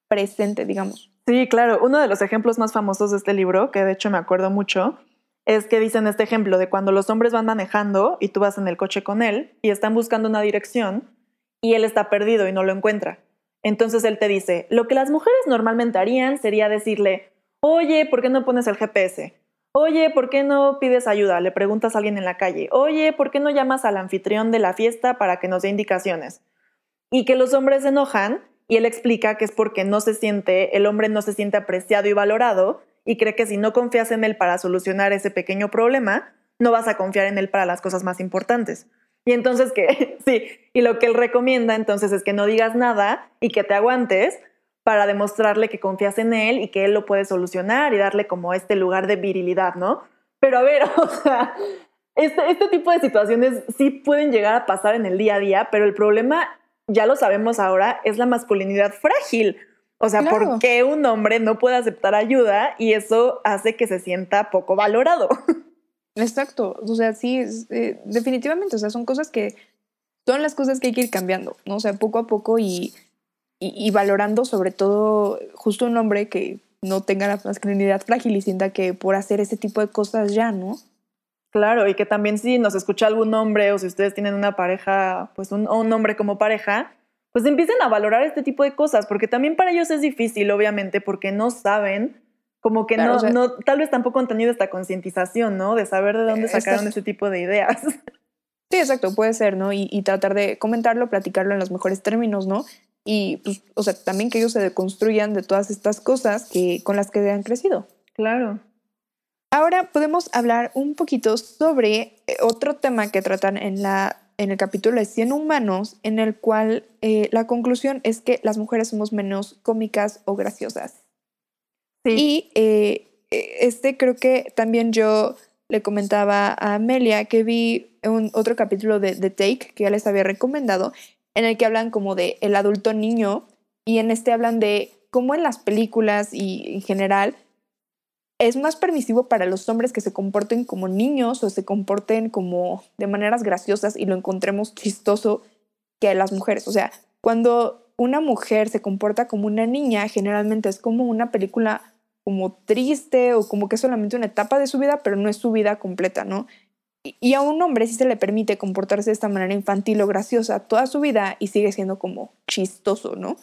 presente, digamos. Sí, claro. Uno de los ejemplos más famosos de este libro, que de hecho me acuerdo mucho, es que dicen este ejemplo de cuando los hombres van manejando y tú vas en el coche con él y están buscando una dirección y él está perdido y no lo encuentra. Entonces él te dice, lo que las mujeres normalmente harían sería decirle, oye, ¿por qué no pones el GPS? Oye, ¿por qué no pides ayuda? Le preguntas a alguien en la calle. Oye, ¿por qué no llamas al anfitrión de la fiesta para que nos dé indicaciones? Y que los hombres se enojan y él explica que es porque no se siente, el hombre no se siente apreciado y valorado y cree que si no confías en él para solucionar ese pequeño problema, no vas a confiar en él para las cosas más importantes. Y entonces que, sí, y lo que él recomienda entonces es que no digas nada y que te aguantes para demostrarle que confías en él y que él lo puede solucionar y darle como este lugar de virilidad, ¿no? Pero a ver, o sea, este, este tipo de situaciones sí pueden llegar a pasar en el día a día, pero el problema, ya lo sabemos ahora, es la masculinidad frágil. O sea, ¿por qué un hombre no puede aceptar ayuda y eso hace que se sienta poco valorado? Exacto, o sea, sí, eh, definitivamente, o sea, son cosas que son las cosas que hay que ir cambiando, ¿no? O sea, poco a poco y, y, valorando sobre todo justo un hombre que no tenga la masculinidad frágil y sienta que por hacer ese tipo de cosas ya, ¿no? Claro, y que también si nos escucha algún hombre o si ustedes tienen una pareja, pues un, un hombre como pareja, pues empiecen a valorar este tipo de cosas, porque también para ellos es difícil, obviamente, porque no saben, como que no, no, tal vez tampoco han tenido esta concientización, ¿no? De saber de dónde sacaron ese tipo de ideas. Sí, exacto, puede ser, ¿no? Y, tratar de comentarlo, platicarlo en los mejores términos, ¿no? Y, pues, o sea, también que ellos se deconstruyan de todas estas cosas que, con las que han crecido. Claro. Ahora podemos hablar un poquito sobre eh, otro tema que tratan en la en el capítulo de 100 humanos, en el cual eh, la conclusión es que las mujeres somos menos cómicas o graciosas. Y eh, e, este creo que también yo le comentaba a Amelia que vi un, otro capítulo de The Take que ya les había recomendado, en el que hablan como de el adulto niño y en este hablan de cómo en las películas y en general es más permisivo para los hombres que se comporten como niños o se comporten como de maneras graciosas y lo encontremos chistoso que las mujeres. O sea, cuando una mujer se comporta como una niña, generalmente es como una película como triste o como que es solamente una etapa de su vida, pero no es su vida completa, ¿no? Y, a un hombre sí se le permite comportarse de esta manera infantil o graciosa toda su vida y sigue siendo como chistoso, ¿no?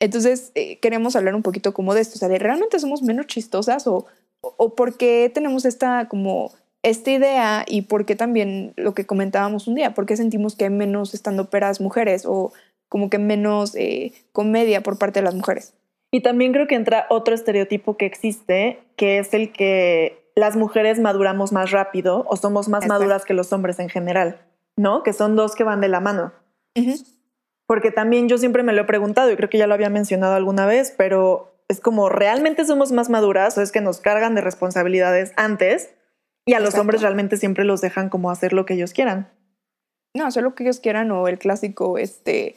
Entonces, eh, queremos hablar un poquito como de esto, o sea, realmente somos menos chistosas o, o, o por qué tenemos esta como esta idea y por qué también lo que comentábamos un día, por qué sentimos que hay menos estando peras mujeres o como que menos eh, comedia por parte de las mujeres. Y también creo que entra otro estereotipo que existe, que es el que las mujeres maduramos más rápido o somos más Exacto. maduras que los hombres en general, ¿no? Que son dos que van de la mano. Porque también yo siempre me lo he preguntado y creo que ya lo había mencionado alguna vez, pero es como realmente somos más maduras o es que nos cargan de responsabilidades antes y a los Exacto. hombres realmente siempre los dejan como hacer lo que ellos quieran. No, hacer lo que ellos quieran o el clásico, este,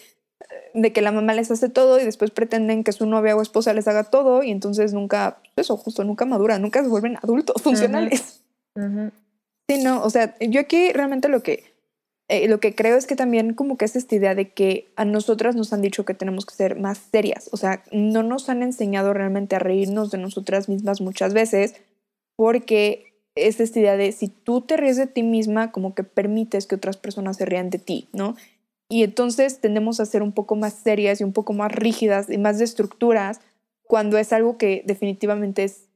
de que la mamá les hace todo y después pretenden que su novia o esposa les haga todo y entonces nunca, eso justo, nunca maduran, nunca se vuelven adultos funcionales. Sí, no, o sea, yo aquí realmente lo que, eh, lo que creo es que también como que es esta idea de que a nosotras nos han dicho que tenemos que ser más serias, o sea, no nos han enseñado realmente a reírnos de nosotras mismas muchas veces porque es esta idea de si tú te ríes de ti misma, como que permites que otras personas se rían de ti, ¿no? Y entonces tendemos a ser un poco más serias y un poco más rígidas y más de estructuras cuando es algo que definitivamente es,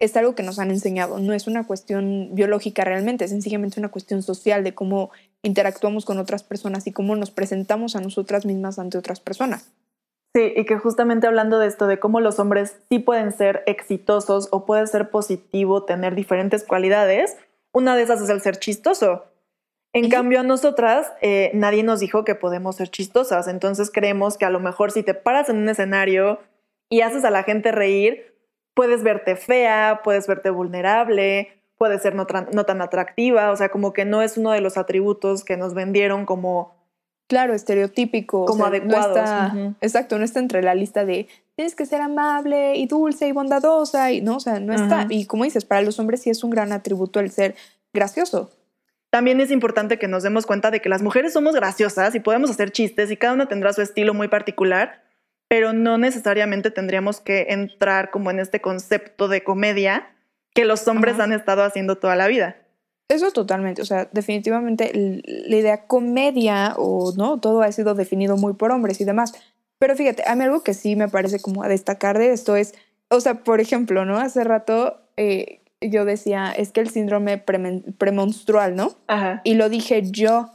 es algo que nos han enseñado. No es una cuestión biológica realmente, es sencillamente una cuestión social de cómo interactuamos con otras personas y cómo nos presentamos a nosotras mismas ante otras personas. Sí, y que justamente hablando de esto, de cómo los hombres sí pueden ser exitosos o puede ser positivo, tener diferentes cualidades, una de esas es el ser chistoso. En cambio, a nosotras eh, nadie nos dijo que podemos ser chistosas, entonces creemos que a lo mejor si te paras en un escenario y haces a la gente reír, puedes verte fea, puedes verte vulnerable, puedes ser no, no tan atractiva, o sea, como que no es uno de los atributos que nos vendieron como Claro, estereotípico. o Como no adecuados. Exacto, no está entre la lista de tienes que ser amable y dulce y bondadosa y no, o sea, no está. Y como dices, para los hombres sí es un gran atributo el ser gracioso. También es importante que nos demos cuenta de que las mujeres somos graciosas y podemos hacer chistes y cada una tendrá su estilo muy particular, pero no necesariamente tendríamos que entrar como en este concepto de comedia que los hombres Ajá. han estado haciendo toda la vida. Eso totalmente, o sea, definitivamente la idea comedia o no, todo ha sido definido muy por hombres y demás. Pero fíjate, a mí algo que sí me parece como a destacar de esto es, o sea, por ejemplo, ¿no? Hace rato eh, yo decía, es que el síndrome premen- premenstrual, ¿no? Ajá. Y lo dije yo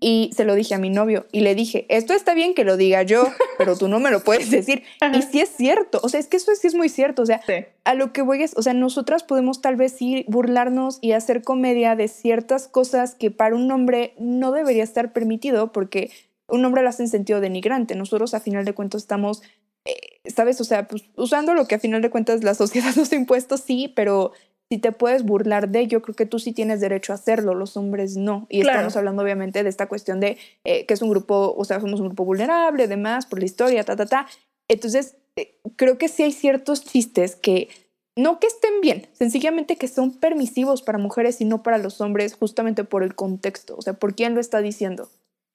y se lo dije a mi novio y le dije, esto está bien que lo diga yo, pero tú no me lo puedes decir. Y sí es cierto, o sea, es que eso sí es muy cierto, o sea, Sí. a lo que voy es, o sea, nosotras podemos tal vez sí burlarnos y hacer comedia de ciertas cosas que para un hombre no debería estar permitido porque un hombre lo hace en sentido denigrante. Nosotros a final de cuentas estamos, eh, ¿sabes? O sea, pues usando lo que a final de cuentas la sociedad nos ha impuesto, sí, pero si te puedes burlar de, yo creo que tú sí tienes derecho a hacerlo, los hombres no. Y Claro. estamos hablando obviamente de esta cuestión de eh, que es un grupo, o sea, somos un grupo vulnerable, demás, por la historia, ta, ta, ta. Entonces, eh, creo que sí hay ciertos chistes que no que estén bien, sencillamente que son permisivos para mujeres y no para los hombres, justamente por el contexto, o sea, por quién lo está diciendo.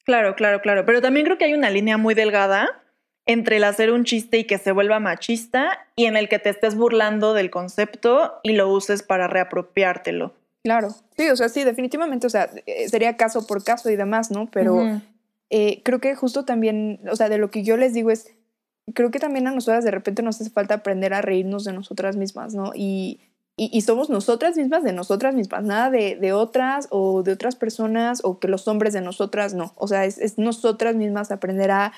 Claro, claro, claro. Pero también creo que hay una línea muy delgada entre el hacer un chiste y que se vuelva machista y en el que te estés burlando del concepto y lo uses para reapropiártelo. Claro, sí, o sea, sí, definitivamente, o sea, eh, sería caso por caso y demás, ¿no? Pero eh, creo que justo también, o sea, de lo que yo les digo es, creo que también a nosotras de repente nos hace falta aprender a reírnos de nosotras mismas, ¿no? Y, y, y somos nosotras mismas de nosotras mismas, nada de, de otras o de otras personas o que los hombres de nosotras no. O sea, es, es nosotras mismas aprender a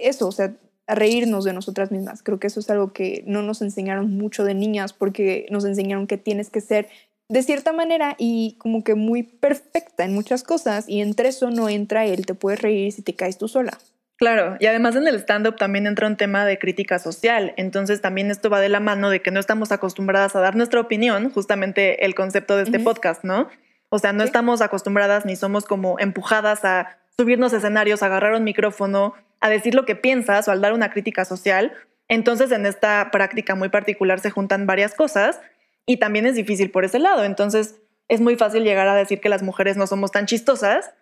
eso, o sea, a reírnos de nosotras mismas. Creo que eso es algo que no nos enseñaron mucho de niñas porque nos enseñaron que tienes que ser de cierta manera y como que muy perfecta en muchas cosas y entre eso no entra el te puedes reír si te caes tú sola. Claro, y además en el stand-up también entra un tema de crítica social, entonces también esto va de la mano de que no estamos acostumbradas a dar nuestra opinión, justamente el concepto de este podcast, ¿no? O sea, no Sí. estamos acostumbradas ni somos como empujadas a subirnos a escenarios, agarrar un micrófono, a decir lo que piensas o al dar una crítica social. Entonces en esta práctica muy particular se juntan varias cosas y también es difícil por ese lado, entonces es muy fácil llegar a decir que las mujeres no somos tan chistosas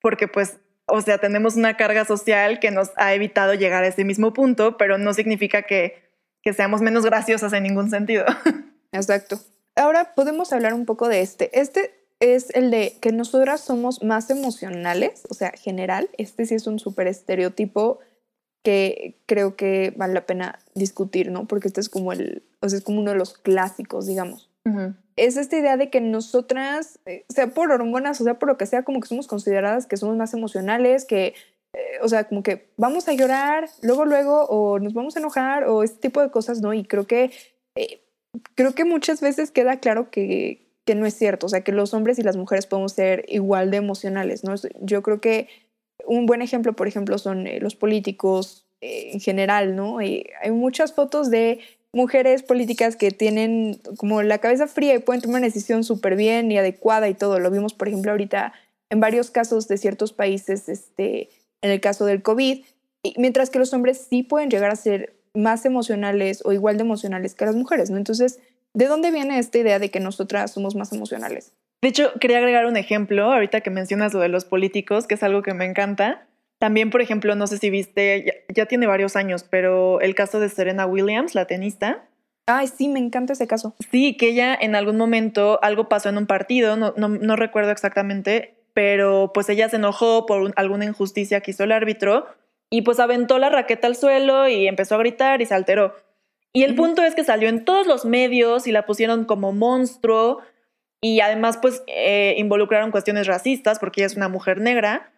porque pues o sea, tenemos una carga social que nos ha evitado llegar a ese mismo punto, pero no significa que, que seamos menos graciosas en ningún sentido. Exacto. Ahora podemos hablar un poco de este. Este es el de que nosotras somos más emocionales, o sea, general. Este sí es un súper estereotipo que creo que vale la pena discutir, ¿no? Porque este es como el, o sea, es como uno de los clásicos, digamos. Es esta idea de que nosotras, eh, sea por hormonas o sea por lo que sea, como que somos consideradas que somos más emocionales, que, eh, o sea, como que vamos a llorar luego, luego, o nos vamos a enojar, o este tipo de cosas, ¿no? Y creo que, eh, creo que muchas veces queda claro que, que no es cierto, o sea, que los hombres y las mujeres podemos ser igual de emocionales, ¿no? Yo creo que un buen ejemplo, por ejemplo, son los políticos en general, ¿no? hay muchas fotos de mujeres políticas que tienen como la cabeza fría y pueden tomar una decisión súper bien y adecuada y todo. Lo vimos, por ejemplo, ahorita en varios casos de ciertos países, este, en el caso del COVID, y mientras que los hombres sí pueden llegar a ser más emocionales o igual de emocionales que las mujeres, ¿no? Entonces, ¿de dónde viene esta idea de que nosotras somos más emocionales? De hecho, quería agregar un ejemplo, ahorita que mencionas lo de los políticos, que es algo que me encanta. También, por ejemplo, no sé si viste, ya, tiene varios años, pero el caso de Serena Williams, la tenista. Ay, sí, me encanta ese caso. Sí, que ella en algún momento algo pasó en un partido, no, no, recuerdo exactamente, pero pues ella se enojó por alguna injusticia que hizo el árbitro y pues aventó la raqueta al suelo y empezó a gritar y se alteró. Y el punto es que salió en todos los medios y la pusieron como monstruo. Y además pues eh, involucraron cuestiones racistas porque ella es una mujer negra.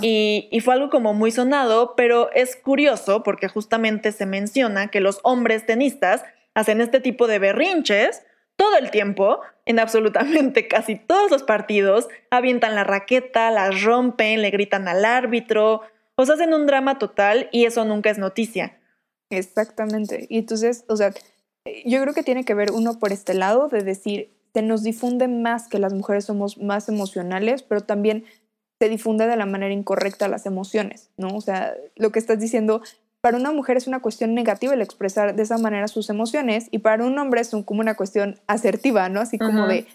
Y, fue algo como muy sonado, pero es curioso porque justamente se menciona que los hombres tenistas hacen este tipo de berrinches todo el tiempo, en absolutamente casi todos los partidos, avientan la raqueta, la rompen, le gritan al árbitro, o sea, hacen un drama total y eso nunca es noticia. Exactamente. Y entonces, o sea, yo creo que tiene que ver uno por este lado de decir, se nos difunde más que las mujeres somos más emocionales, pero también se difunde de la manera incorrecta las emociones, ¿no? O sea, lo que estás diciendo, para una mujer es una cuestión negativa el expresar de esa manera sus emociones y para un hombre es como una cuestión asertiva, ¿no? Así como de,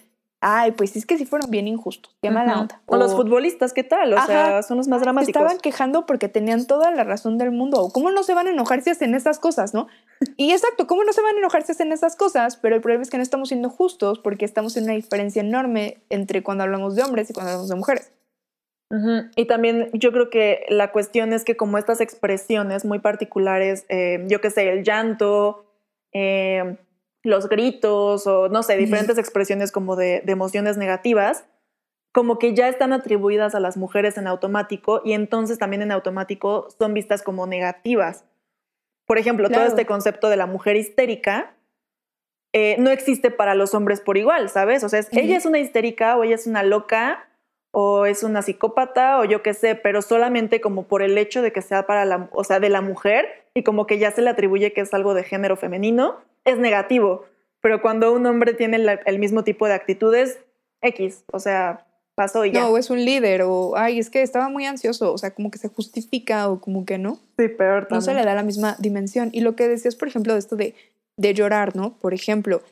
ay, pues es que sí fueron bien injustos, qué mala onda. O, los futbolistas, ¿qué tal? O sea, son los más dramáticos. Estaban quejando porque tenían toda la razón del mundo. O cómo no se van a enojar si hacen esas cosas, ¿no? Y exacto, ¿cómo no se van a enojar si hacen esas cosas? Pero el problema es que no estamos siendo justos porque estamos en una diferencia enorme entre cuando hablamos de hombres y cuando hablamos de mujeres. Y también yo creo que la cuestión es que como estas expresiones muy particulares, eh, yo qué sé, el llanto, eh, los gritos o no sé, diferentes expresiones como de, emociones negativas, como que ya están atribuidas a las mujeres en automático y entonces también en automático son vistas como negativas. Por ejemplo, todo este concepto de la mujer histérica eh, no existe para los hombres por igual, ¿sabes? O sea, ella es una histérica o ella es una loca o es una psicópata o yo qué sé, pero solamente como por el hecho de que sea para la, o sea, de la mujer y como que ya se le atribuye que es algo de género femenino, es negativo. Pero cuando un hombre tiene el mismo tipo de actitudes, X, o sea, pasó y ya. No, es un líder o, ay, es que estaba muy ansioso, o sea, como que se justifica o como que no. Sí, peor No se le da la misma dimensión. Y lo que decías, por ejemplo, de esto de, de llorar, ¿no? Por ejemplo,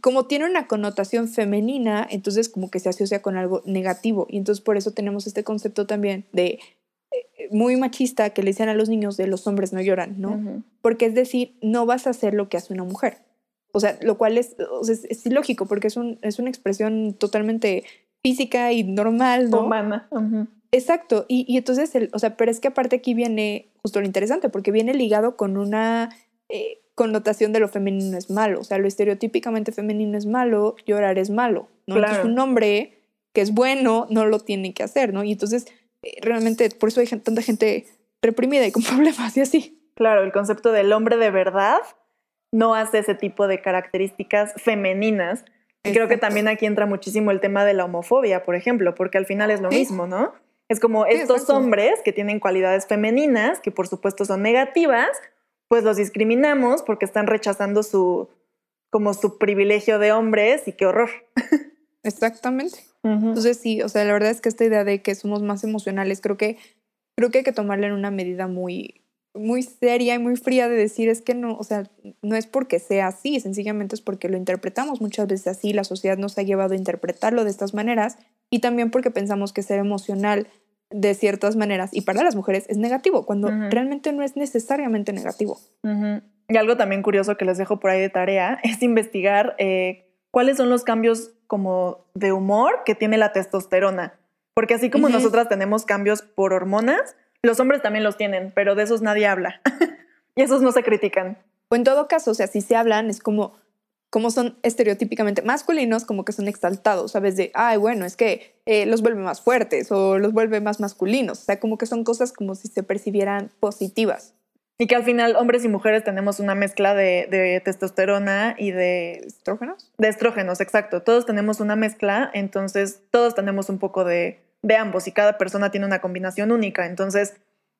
como tiene una connotación femenina, entonces como que se asocia con algo negativo. Y entonces por eso tenemos este concepto también de eh, muy machista que le dicen a los niños de los hombres no lloran, ¿no? Porque es decir, no vas a hacer lo que hace una mujer. O sea, lo cual es, es, ilógico porque es, un, es una expresión totalmente física y normal, ¿no? Humana. Exacto. Y, y, entonces, el, o sea, pero es que aparte aquí viene justo lo interesante porque viene ligado con una... Eh, connotación de lo femenino es malo. O sea, lo estereotípicamente femenino es malo, llorar es malo, ¿no? Entonces un hombre que es bueno no lo tiene que hacer, ¿no? Y entonces realmente por eso hay tanta gente reprimida y con problemas y así. Claro, el concepto del hombre de verdad no hace ese tipo de características femeninas. Y creo que también aquí entra muchísimo el tema de la homofobia, por ejemplo, porque al final es lo mismo, ¿no? Es como estos hombres que tienen cualidades femeninas, que por supuesto son negativas, pues los discriminamos porque están rechazando su, como su privilegio de hombres y qué horror. Exactamente. Entonces sí, o sea, la verdad es que esta idea de que somos más emocionales, creo que, creo que hay que tomarla en una medida muy, muy seria y muy fría de decir es que no, o sea, no es porque sea así, sencillamente es porque lo interpretamos muchas veces así, la sociedad nos ha llevado a interpretarlo de estas maneras y también porque pensamos que ser emocional de ciertas maneras y para las mujeres es negativo, cuando realmente no es necesariamente negativo. Y algo también curioso que les dejo por ahí de tarea es investigar eh, cuáles son los cambios como de humor que tiene la testosterona. Porque así como Ujú. nosotras tenemos cambios por hormonas, los hombres también los tienen, pero de esos nadie habla. y esos no se critican. O en todo caso, o sea, si se hablan, es como, como son estereotípicamente masculinos, como que son exaltados, ¿sabes? De, ay, bueno, es que eh, los vuelve más fuertes o los vuelve más masculinos. O sea, como que son cosas como si se percibieran positivas. Y que al final hombres y mujeres tenemos una mezcla de, de testosterona y de, ¿Estrógenos? de estrógenos, exacto. Todos tenemos una mezcla, entonces todos tenemos un poco de, de ambos y cada persona tiene una combinación única. Entonces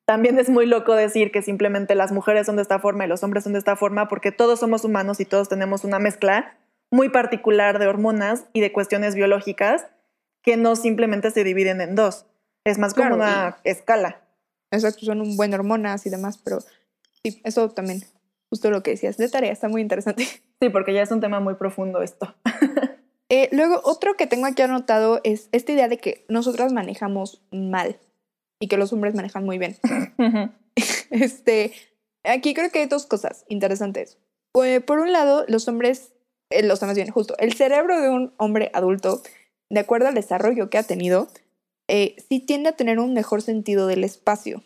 también es muy loco decir que simplemente las mujeres son de esta forma y los hombres son de esta forma porque todos somos humanos y todos tenemos una mezcla muy particular de hormonas y de cuestiones biológicas que no simplemente se dividen en dos. Es más como Claro, una escala. Exacto, son un buen hormonas y demás, pero sí, eso también, justo lo que decías de tarea, está muy interesante. Sí, porque ya es un tema muy profundo esto. Eh, luego, otro que tengo aquí anotado es esta idea de que nosotras manejamos mal y que los hombres manejan muy bien. Este, aquí creo que hay dos cosas interesantes. Eh, por un lado, los hombres, eh, los más bien, justo, el cerebro de un hombre adulto, de acuerdo al desarrollo que ha tenido, eh, sí tiende a tener un mejor sentido del espacio.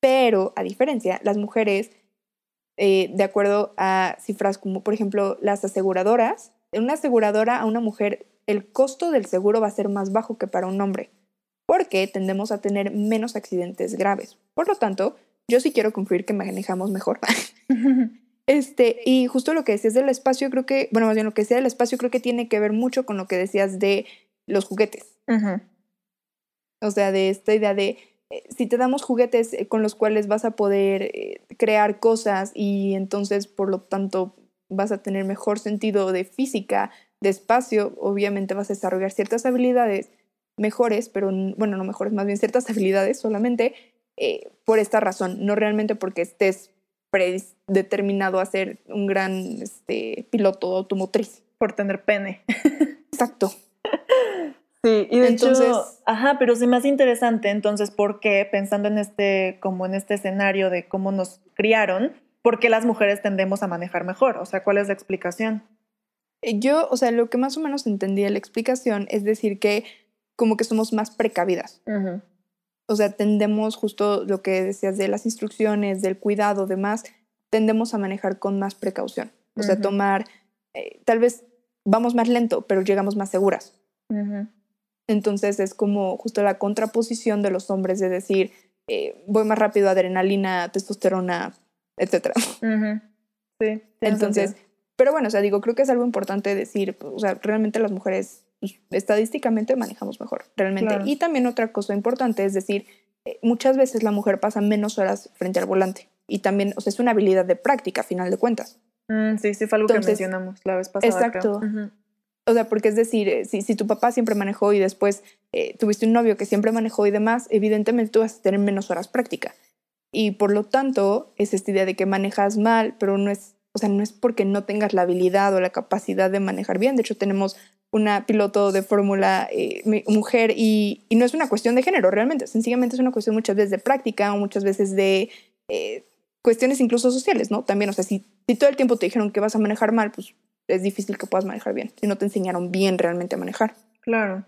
Pero, a diferencia, las mujeres, eh, de acuerdo a cifras como, por ejemplo, las aseguradoras, en una aseguradora a una mujer, el costo del seguro va a ser más bajo que para un hombre, porque tendemos a tener menos accidentes graves. Por lo tanto, yo sí quiero confiar que manejamos mejor. Este, y justo lo que decías del espacio, creo que, bueno, más bien lo que decía del espacio, creo que tiene que ver mucho con lo que decías de los juguetes. O sea, de esta idea de si te damos juguetes eh, con los cuales vas a poder eh, crear cosas y entonces, por lo tanto, vas a tener mejor sentido de física, de espacio, obviamente vas a desarrollar ciertas habilidades mejores, pero bueno, no mejores, más bien ciertas habilidades solamente eh, por esta razón, no realmente porque estés predeterminado a ser un gran este, piloto automotriz. Por tener pene. Exacto. Sí, y de Entonces- hecho, ajá, pero sí más interesante, entonces, ¿por qué, pensando en este, como en este escenario de cómo nos criaron, por qué las mujeres tendemos a manejar mejor? O sea, ¿cuál es la explicación? Eh, Yo, o sea, lo que más o menos entendí de la explicación es decir que como que somos más precavidas. O sea, tendemos justo lo que decías de las instrucciones, del cuidado, demás, tendemos a manejar con más precaución. O sea, Ujú. tomar, eh, tal vez vamos más lento, pero llegamos más seguras. Entonces es como justo la contraposición de los hombres de decir, eh, voy más rápido, adrenalina, testosterona, etc. Sí. Entonces, sentido. pero bueno, o sea, digo, creo que es algo importante decir, pues, o sea, realmente las mujeres pues, estadísticamente manejamos mejor, realmente. Claro. Y también otra cosa importante es decir, eh, muchas veces la mujer pasa menos horas frente al volante y también, o sea, es una habilidad de práctica, a final de cuentas. Mm, sí, sí, fue algo Entonces, que mencionamos la vez pasada. exacto. O sea, porque es decir, eh, si, tu papá siempre manejó y después eh, tuviste un novio que siempre manejó y demás, evidentemente tú vas a tener menos horas práctica. Y por lo tanto, es esta idea de que manejas mal, pero no es, o sea, no es porque no tengas la habilidad o la capacidad de manejar bien. De hecho, tenemos una piloto de fórmula eh, mujer y, no es una cuestión de género, realmente. Sencillamente es una cuestión muchas veces de práctica o muchas veces de cuestiones incluso sociales, ¿no? También, o sea, si, si todo el tiempo te dijeron que vas a manejar mal, pues es difícil que puedas manejar bien, si no te enseñaron bien realmente a manejar. Claro.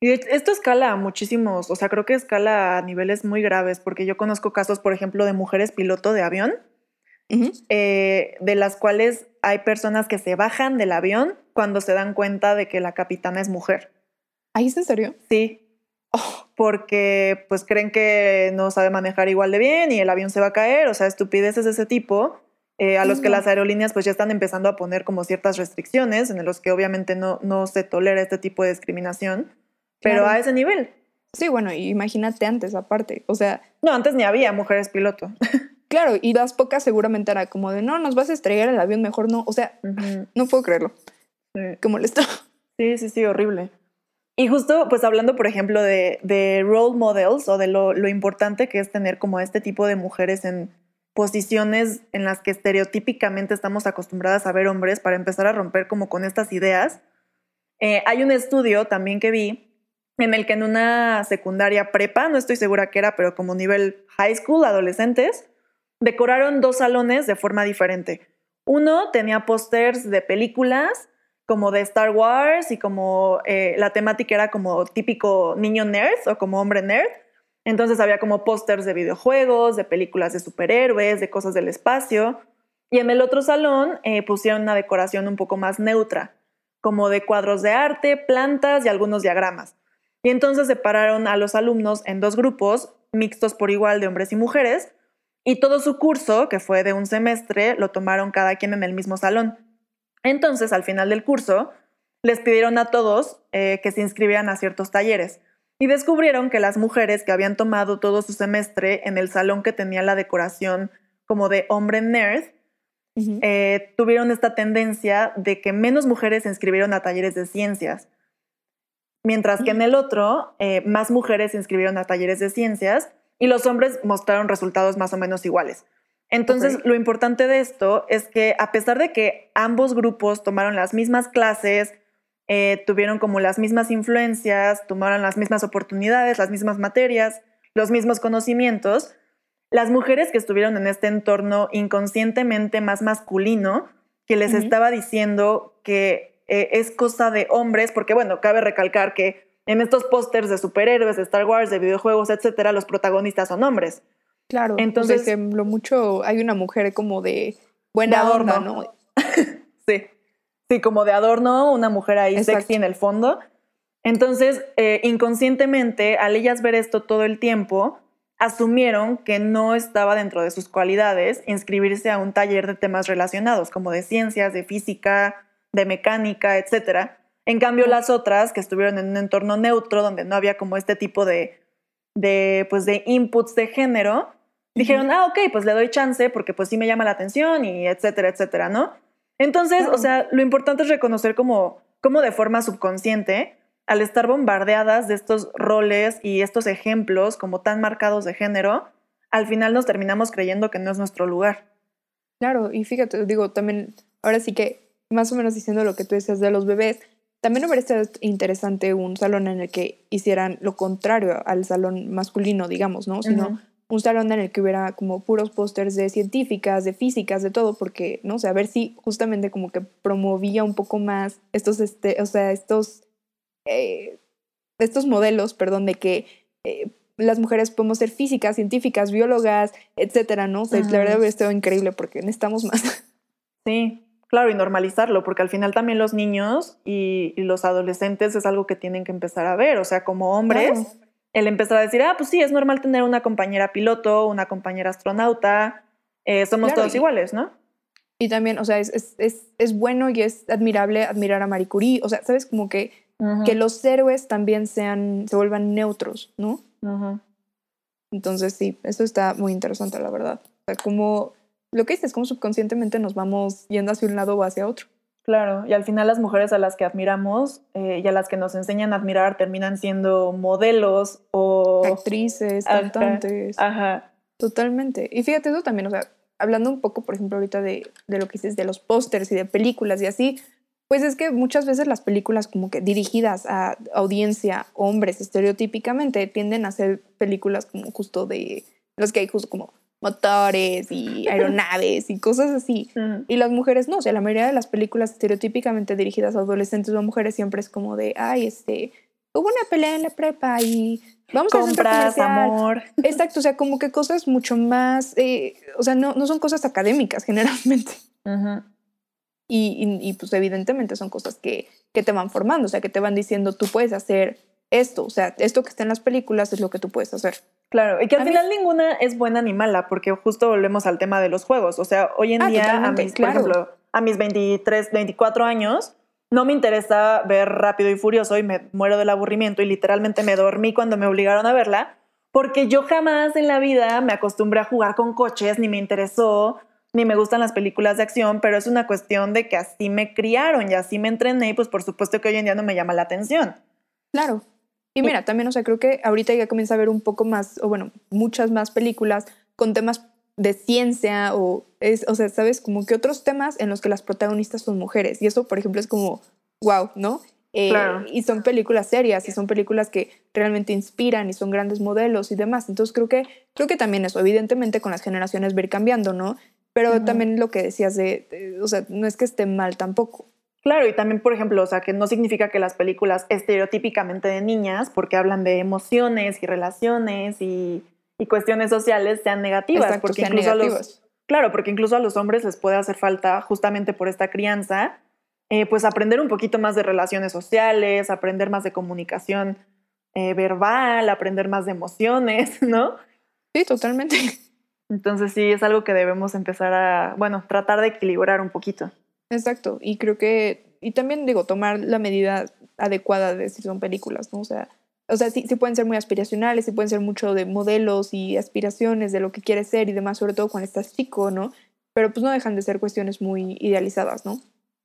Y esto escala a muchísimos, o sea, creo que escala a niveles muy graves, porque yo conozco casos, por ejemplo, de mujeres piloto de avión, eh, de las cuales hay personas que se bajan del avión cuando se dan cuenta de que la capitana es mujer. ¿Ahí es en serio? Sí. porque pues creen que no sabe manejar igual de bien y el avión se va a caer, o sea, estupideces de ese tipo, eh, a los que las aerolíneas pues ya están empezando a poner como ciertas restricciones en los que obviamente no, no se tolera este tipo de discriminación, pero Claro. a ese nivel. Sí, bueno, y imagínate antes aparte, o sea, No, antes ni había mujeres piloto. claro, y las pocas seguramente era como de, no, nos vas a estrellar el avión, mejor no, o sea, no puedo creerlo, Sí. qué molesto. Sí, sí, sí, horrible. Y justo, pues hablando, por ejemplo, de, de role models o de lo, lo importante que es tener como este tipo de mujeres en posiciones en las que estereotípicamente estamos acostumbradas a ver hombres para empezar a romper como con estas ideas. Eh, hay un estudio también que vi en el que en una secundaria prepa, no estoy segura qué era, pero como nivel high school, adolescentes, decoraron dos salones de forma diferente. Uno tenía pósters de películas como de Star Wars y como eh, la temática era como típico niño nerd o como hombre nerd. Entonces había como pósters de videojuegos, de películas de superhéroes, de cosas del espacio. Y en el otro salón eh, pusieron una decoración un poco más neutra, como de cuadros de arte, plantas y algunos diagramas. Y entonces separaron a los alumnos en dos grupos, mixtos por igual de hombres y mujeres, y todo su curso, que fue de un semestre, lo tomaron cada quien en el mismo salón. Entonces, al final del curso, les pidieron a todos eh, que se inscribieran a ciertos talleres y descubrieron que las mujeres que habían tomado todo su semestre en el salón que tenía la decoración como de hombre nerd, eh, tuvieron esta tendencia de que menos mujeres se inscribieron a talleres de ciencias, mientras que en el otro eh, más mujeres se inscribieron a talleres de ciencias y los hombres mostraron resultados más o menos iguales. Entonces, lo importante de esto es que a pesar de que ambos grupos tomaron las mismas clases, eh, tuvieron como las mismas influencias, tomaron las mismas oportunidades, las mismas materias, los mismos conocimientos, las mujeres que estuvieron en este entorno inconscientemente más masculino, que les estaba diciendo que eh, es cosa de hombres, porque bueno, cabe recalcar que en estos pósters de superhéroes, de Star Wars, de videojuegos, etcétera, los protagonistas son hombres. Claro, entonces lo mucho hay una mujer como de buena adorno, ¿no? sí, sí, como de adorno, una mujer ahí sexy en el fondo. Entonces, eh, inconscientemente, al ellas ver esto todo el tiempo, asumieron que no estaba dentro de sus cualidades inscribirse a un taller de temas relacionados, como de ciencias, de física, de mecánica, etcétera en cambio, las otras que estuvieron en un entorno neutro, donde no había como este tipo de, de, pues, de inputs de género, dijeron, ah, ok, pues le doy chance porque pues sí me llama la atención y etcétera, etcétera, ¿no? Entonces, o sea, lo importante es reconocer como, como de forma subconsciente, al estar bombardeadas de estos roles y estos ejemplos como tan marcados de género, al final nos terminamos creyendo que no es nuestro lugar. Claro, y fíjate, digo, también, ahora sí que más o menos diciendo lo que tú decías de los bebés, también hubiera estado interesante un salón en el que hicieran lo contrario al salón masculino, digamos, ¿no? Sino un salón en el que hubiera como puros pósters de científicas, de físicas, de todo, porque, no sé, a ver si justamente como que promovía un poco más estos, este, o sea, estos, eh, estos modelos, perdón, de que eh, las mujeres podemos ser físicas, científicas, biólogas, etcétera, ¿no? O sea, la verdad hubiera estado increíble porque necesitamos más. Sí, Claro, y normalizarlo, porque al final también los niños y, los adolescentes es algo que tienen que empezar a ver. O sea, como hombres, el empezar a decir, ah, pues sí, es normal tener una compañera piloto, una compañera astronauta, eh, somos todos iguales, ¿no? Y también, o sea, es, es, bueno y es admirable admirar a Marie Curie. O sea, ¿sabes? Como que, que los héroes también sean, se vuelvan neutros, ¿no? Entonces, sí, eso está muy interesante, la verdad. O sea, como lo que dices, como subconscientemente nos vamos yendo hacia un lado o hacia otro. Claro, y al final las mujeres a las que admiramos eh, y a las que nos enseñan a admirar terminan siendo modelos o... Actrices, cantantes. Ajá. Totalmente. Y fíjate, eso también, o sea, hablando un poco, por ejemplo, ahorita de, de lo que dices de los pósters y de películas y así, pues es que muchas veces las películas como que dirigidas a audiencia, hombres estereotípicamente, tienden a ser películas como justo de los que hay justo como motores y aeronaves y cosas así. Y las mujeres no, o sea, la mayoría de las películas estereotípicamente dirigidas a adolescentes o mujeres siempre es como de, ay, este, hubo una pelea en la prepa y vamos a comprar amor. Exacto, o sea, como que cosas mucho más, eh, o sea, no, no son cosas académicas generalmente. y, y, pues evidentemente son cosas que, que te van formando, o sea, que te van diciendo, tú puedes hacer esto, o sea, esto que está en las películas es lo que tú puedes hacer. Claro, y que al final ninguna es buena ni mala, porque justo volvemos al tema de los juegos. O sea, hoy en ah, día, a mis, por ejemplo, a mis 23, 24 años, no me interesa ver Rápido y Furioso y me muero del aburrimiento y literalmente me dormí cuando me obligaron a verla, porque yo jamás en la vida me acostumbré a jugar con coches, ni me interesó, ni me gustan las películas de acción, pero es una cuestión de que así me criaron y así me entrené y pues por supuesto que hoy en día no me llama la atención. Claro. Y mira, también, o sea, creo que ahorita ya comienza a ver un poco más, o bueno, muchas más películas con temas de ciencia o, es, o sea, ¿sabes? Como que otros temas en los que las protagonistas son mujeres. Y eso, por ejemplo, es como, wow, ¿no? Eh, y son películas serias y son películas que realmente inspiran y son grandes modelos y demás. Entonces creo que, creo que también eso, evidentemente con las generaciones va a ir cambiando, ¿no? Pero también lo que decías de, de- o sea, no es que esté mal tampoco. Claro, y también, por ejemplo, o sea, que no significa que las películas estereotípicamente de niñas, porque hablan de emociones y relaciones y, y cuestiones sociales, sean negativas. Exacto, porque sean incluso a los, claro, porque incluso a los hombres les puede hacer falta, justamente por esta crianza, eh, pues aprender un poquito más de relaciones sociales, aprender más de comunicación eh, verbal, aprender más de emociones, ¿no? Sí, totalmente. Entonces sí, es algo que debemos empezar a, bueno, tratar de equilibrar un poquito. Exacto. Y creo que, y también digo, tomar la medida adecuada de si son películas, ¿no? O sea, o sea, sí, sí pueden ser muy aspiracionales, sí pueden ser mucho de modelos y aspiraciones de lo que quieres ser y demás, sobre todo cuando estás chico, ¿no? Pero pues no dejan de ser cuestiones muy idealizadas, ¿no?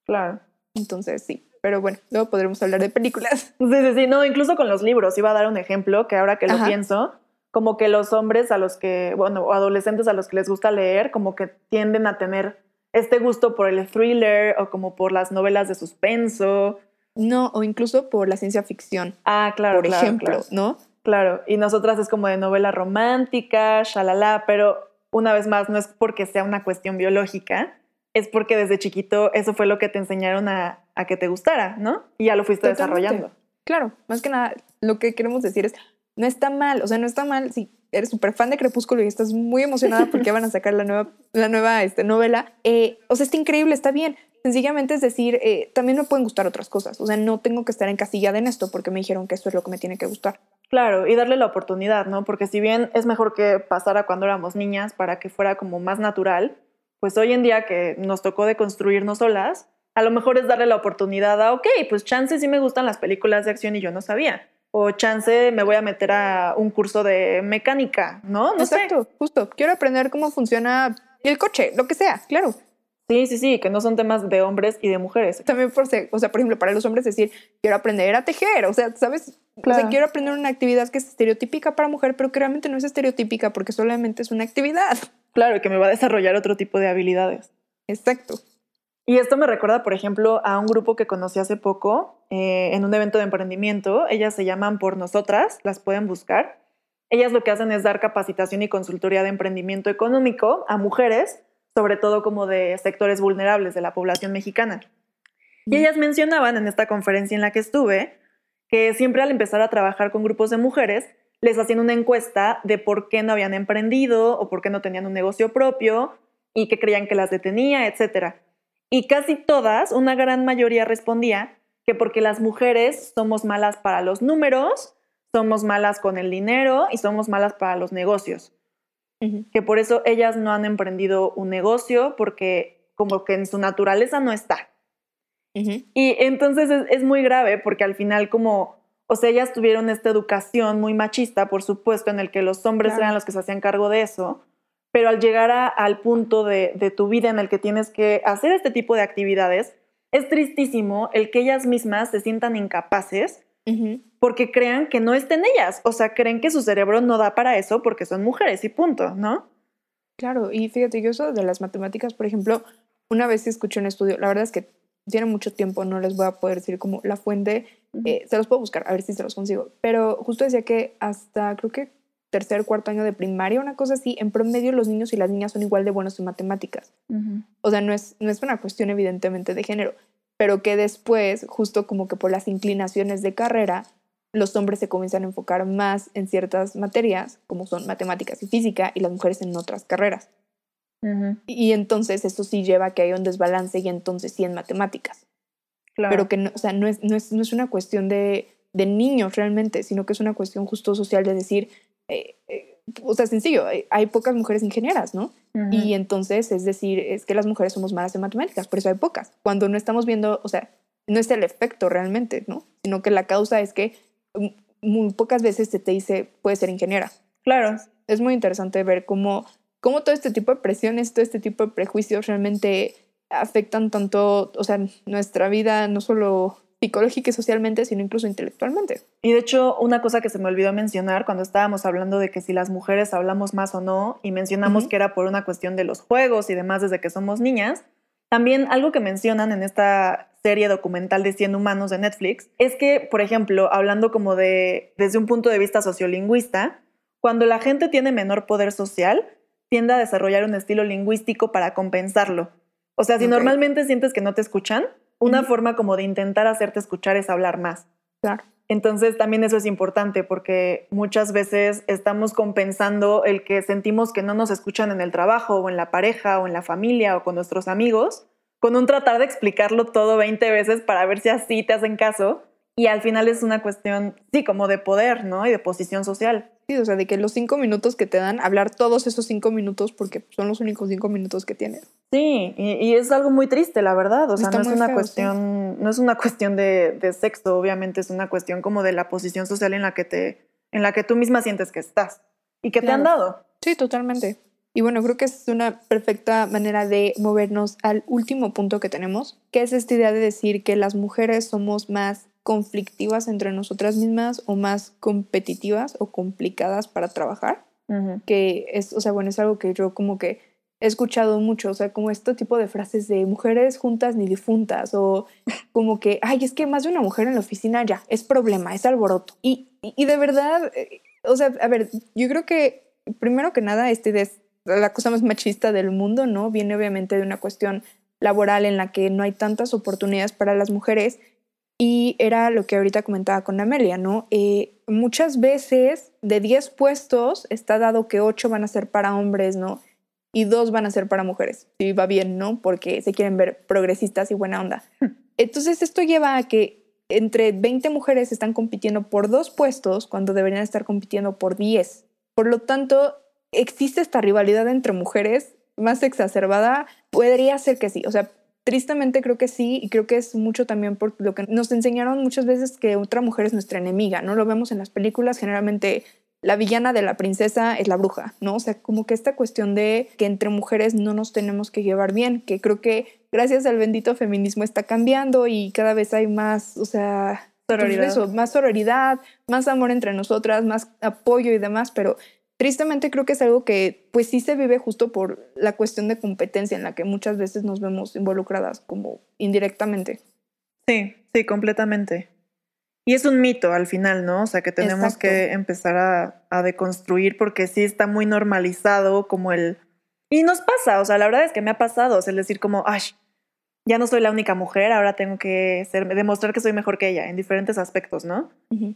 Claro. Entonces sí. Pero bueno, luego podremos hablar de películas. Sí, sí, sí, no, incluso con los libros, iba a dar un ejemplo que ahora que lo Ajá. pienso, como que los hombres a los que, bueno, o adolescentes a los que les gusta leer, como que tienden a tener este gusto por el thriller o como por las novelas de suspenso. No, o incluso por la ciencia ficción, Ah, claro, por claro, ejemplo, claro. ¿no? Claro, y nosotras es como de novela romántica, shalala, pero una vez más, no es porque sea una cuestión biológica, es porque desde chiquito eso fue lo que te enseñaron a, a que te gustara, ¿no? Y ya lo fuiste Totalmente. desarrollando. Claro, más que nada, lo que queremos decir es, no está mal, o sea, no está mal si eres súper fan de Crepúsculo y estás muy emocionada porque van a sacar la nueva, la nueva este, novela. eh, o sea, está increíble, está bien. Sencillamente es decir, eh, también me pueden gustar otras cosas. O sea, no tengo que estar encasillada en esto porque me dijeron que esto es lo que me tiene que gustar. Claro, y darle la oportunidad, ¿no? Porque si bien es mejor que pasara cuando éramos niñas para que fuera como más natural, pues hoy en día que nos tocó de construirnos solas, a lo mejor es darle la oportunidad a, ok, pues chance sí me gustan las películas de acción y yo no sabía. O chance me voy a meter a un curso de mecánica, ¿no? No sé. Exacto, justo. Quiero aprender cómo funciona el coche, lo que sea, claro. Sí, sí, sí, que no son temas de hombres y de mujeres. También por ser, o sea, por ejemplo, para los hombres decir, quiero aprender a tejer, o sea, ¿sabes? O Claro. sea, quiero aprender una actividad que es estereotípica para mujer, pero que realmente no es estereotípica porque solamente es una actividad. Claro, que me va a desarrollar otro tipo de habilidades. Exacto. Y esto me recuerda, por ejemplo, a un grupo que conocí hace poco eh, en un evento de emprendimiento. Ellas se llaman Por Nosotras, las pueden buscar. Ellas lo que hacen es dar capacitación y consultoría de emprendimiento económico a mujeres, sobre todo como de sectores vulnerables de la población mexicana. Y ellas mencionaban en esta conferencia en la que estuve que siempre al empezar a trabajar con grupos de mujeres, les hacían una encuesta de por qué no habían emprendido o por qué no tenían un negocio propio y qué creían que las detenía, etcétera. Y casi todas, una gran mayoría respondía que porque las mujeres somos malas para los números, somos malas con el dinero y somos malas para los negocios. Que por eso ellas no han emprendido un negocio porque como que en su naturaleza no está. Y entonces es, es muy grave porque al final como, o sea, ellas tuvieron esta educación muy machista, por supuesto, en el que los hombres Claro. eran los que se hacían cargo de eso, pero al llegar a- al punto de, de tu vida en el que tienes que hacer este tipo de actividades, es tristísimo el que ellas mismas se sientan incapaces porque crean que no estén ellas, o sea, creen que su cerebro no da para eso porque son mujeres y punto, ¿no? Claro, y fíjate, yo eso de las matemáticas, por ejemplo, una vez escuché un estudio, la verdad es que tiene mucho tiempo, no les voy a poder decir como la fuente, eh, se los puedo buscar, a ver si se los consigo, pero justo decía que hasta creo que tercer, cuarto año de primaria, una cosa así, en promedio los niños y las niñas son igual de buenos en matemáticas. O sea, no es, no es una cuestión evidentemente de género, pero que después, justo como que por las inclinaciones de carrera, los hombres se comienzan a enfocar más en ciertas materias, como son matemáticas y física, y las mujeres en otras carreras. Y entonces eso sí lleva a que haya un desbalance y entonces sí en matemáticas. Claro. Pero que no, o sea, no, es, no, es, no es una cuestión de, de niños realmente, sino que es una cuestión justo social de decir, eh, eh, o sea, sencillo, eh, hay pocas mujeres ingenieras, ¿no? Ujú. Y entonces es decir, es que las mujeres somos malas en matemáticas, por eso hay pocas. Cuando no estamos viendo, o sea, no es el efecto realmente, ¿no? Sino que la causa es que mm, muy pocas veces se te dice, puedes ser ingeniera. Claro. Es muy interesante ver cómo, cómo todo este tipo de presiones, todo este tipo de prejuicios realmente afectan tanto, o sea, nuestra vida, no solo psicológica y socialmente, sino incluso intelectualmente. Y de hecho, una cosa que se me olvidó mencionar cuando estábamos hablando de que si las mujeres hablamos más o no, y mencionamos que era por una cuestión de los juegos y demás desde que somos niñas, también algo que mencionan en esta serie documental de 100 humanos de Netflix es que, por ejemplo, hablando como de desde un punto de vista sociolingüista, cuando la gente tiene menor poder social, tiende a desarrollar un estilo lingüístico para compensarlo. O sea, si Ok. normalmente sientes que no te escuchan, una forma como de intentar hacerte escuchar es hablar más. Claro. Entonces también eso es importante porque muchas veces estamos compensando el que sentimos que no nos escuchan en el trabajo o en la pareja o en la familia o con nuestros amigos, con un tratar de explicarlo todo 20 veces para ver si así te hacen caso. Y al final es una cuestión, sí, como de poder, ¿no? Y de posición social. Sí, o sea, de que los cinco minutos que te dan, hablar todos esos cinco minutos porque son los únicos cinco minutos que tienes. Sí, y, y es algo muy triste, la verdad. O sea, no es una feo, cuestión, no es una cuestión de, de sexo, obviamente es una cuestión como de la posición social en la que te, en la que tú misma sientes que estás y que te han Claro. dado. Sí, totalmente. Y bueno, creo que es una perfecta manera de movernos al último punto que tenemos, que es esta idea de decir que las mujeres somos más conflictivas entre nosotras mismas o más competitivas o complicadas para trabajar, que es, o sea, bueno, es algo que yo como que he escuchado mucho, o sea, como este tipo de frases de mujeres juntas ni difuntas, o como que, ay, es que más de una mujer en la oficina ya, es problema, es alboroto. Y, y, y de verdad, eh, o sea, a ver, yo creo que primero que nada, este es la cosa más machista del mundo, ¿no? Viene obviamente de una cuestión laboral en la que no hay tantas oportunidades para las mujeres. Y era lo que ahorita comentaba con Amelia, ¿no? Eh, muchas veces de 10 puestos está dado que 8 van a ser para hombres, ¿no? Y 2 van a ser para mujeres. Si va bien, ¿no? Porque se quieren ver progresistas y buena onda. Entonces esto lleva a que entre 20 mujeres están compitiendo por dos puestos cuando deberían estar compitiendo por 10. Por lo tanto, existe esta rivalidad entre mujeres más exacerbada. Podría ser que sí. O sea, tristemente creo que sí y creo que es mucho también por lo que nos enseñaron muchas veces que otra mujer es nuestra enemiga, ¿no? Lo vemos en las películas, generalmente la villana de la princesa es la bruja, ¿no? O sea, como que esta cuestión de que entre mujeres no nos tenemos que llevar bien, que creo que gracias al bendito feminismo está cambiando y cada vez hay más, o sea, pues eso, más sororidad, más amor entre nosotras, más apoyo y demás, pero tristemente creo que es algo que pues sí se vive justo por la cuestión de competencia en la que muchas veces nos vemos involucradas como indirectamente. Sí, sí, completamente. Y es un mito al final, ¿no? O sea, que tenemos Exacto. que empezar a, a deconstruir porque sí está muy normalizado como el... Y nos pasa, o sea, la verdad es que me ha pasado, o sea, el decir como, ay, ya no soy la única mujer, ahora tengo que ser, demostrar que soy mejor que ella en diferentes aspectos, ¿no?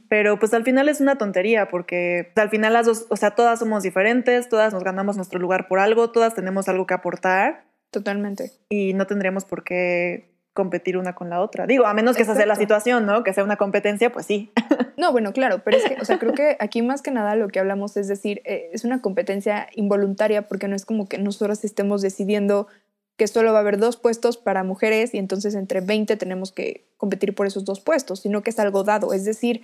Pero pues al final es una tontería porque pues, al final las dos, o sea, todas somos diferentes, todas nos ganamos nuestro lugar por algo, todas tenemos algo que aportar Totalmente. y no tendríamos por qué competir una con la otra. Digo, a menos que esa sea la situación, ¿no? Que sea una competencia, pues sí. No, bueno, claro, pero es que, o sea, creo que aquí más que nada lo que hablamos es decir, eh, es una competencia involuntaria porque no es como que nosotros estemos decidiendo que solo va a haber dos puestos para mujeres y entonces entre 20 tenemos que competir por esos dos puestos, sino que es algo dado. Es decir,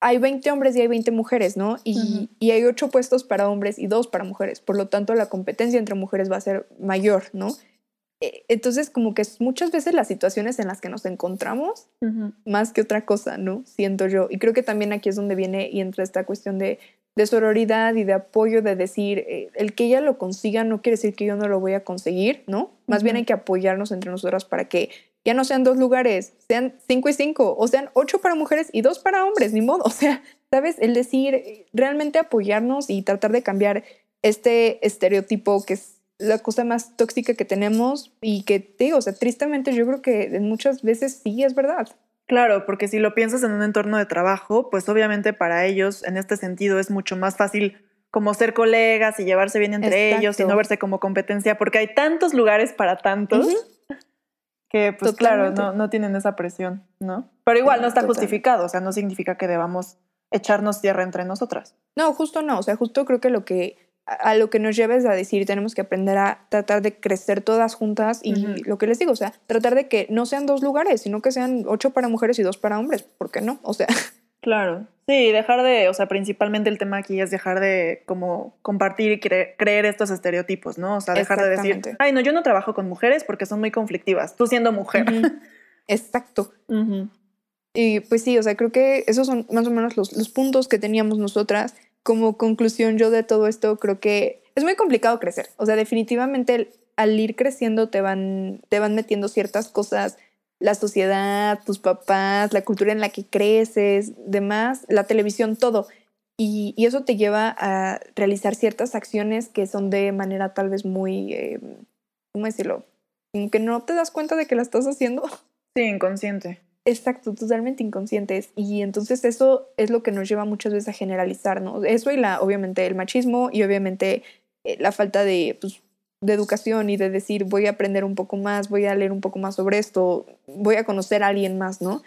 hay 20 hombres y hay 20 mujeres, ¿no? Y, y hay 8 puestos para hombres y 2 para mujeres. Por lo tanto, la competencia entre mujeres va a ser mayor, ¿no? Eh, Entonces, como que muchas veces las situaciones en las que nos encontramos más que otra cosa, ¿no? Siento yo. Y creo que también aquí es donde viene y entra esta cuestión de, de sororidad y de apoyo, de decir, eh, el que ella lo consiga no quiere decir que yo no lo voy a conseguir, ¿no? Más bien hay que apoyarnos entre nosotras para que ya no sean dos lugares, sean cinco y cinco, o sean ocho para mujeres y dos para hombres, ni modo. O sea, ¿sabes? El decir, eh, realmente apoyarnos y tratar de cambiar este estereotipo que es la cosa más tóxica que tenemos y que, te digo, o sea, tristemente yo creo que muchas veces sí es verdad. Claro, porque si lo piensas en un entorno de trabajo, pues obviamente para ellos en este sentido es mucho más fácil como ser colegas y llevarse bien entre Exacto. ellos y no verse como competencia, porque hay tantos lugares para tantos que pues claro, no, no tienen esa presión, ¿no? Pero igual no está Total. justificado, o sea, no significa que debamos echarnos tierra entre nosotras. No, justo no. O sea, justo creo que lo que a lo que nos lleva es a decir, tenemos que aprender a tratar de crecer todas juntas y lo que les digo, o sea, tratar de que no sean dos lugares, sino que sean ocho para mujeres y dos para hombres. ¿Por qué no? O sea, Claro. Sí, dejar de, o sea, principalmente el tema aquí es dejar de como compartir y cre- creer estos estereotipos, ¿no? O sea, dejar de decir, ay, no, yo no trabajo con mujeres porque son muy conflictivas, tú siendo mujer. exacto. Y pues sí, o sea, creo que esos son más o menos los, los puntos que teníamos nosotras. Como conclusión yo de todo esto, creo que es muy complicado crecer. O sea, definitivamente al ir creciendo te van, te van metiendo ciertas cosas, la sociedad, tus papás, la cultura en la que creces, demás, la televisión, todo. y, eso te lleva a realizar ciertas acciones que son de manera tal vez muy, eh, ¿cómo decirlo? Que no te das cuenta de que la estás haciendo. Sí, inconsciente. Exacto, totalmente inconscientes. Y entonces eso es lo que nos lleva muchas veces a generalizar, ¿no? Eso y la, obviamente el machismo y obviamente eh, la falta de, pues, de educación y de decir voy a aprender un poco más, voy a leer un poco más sobre esto, voy a conocer a alguien más, ¿no?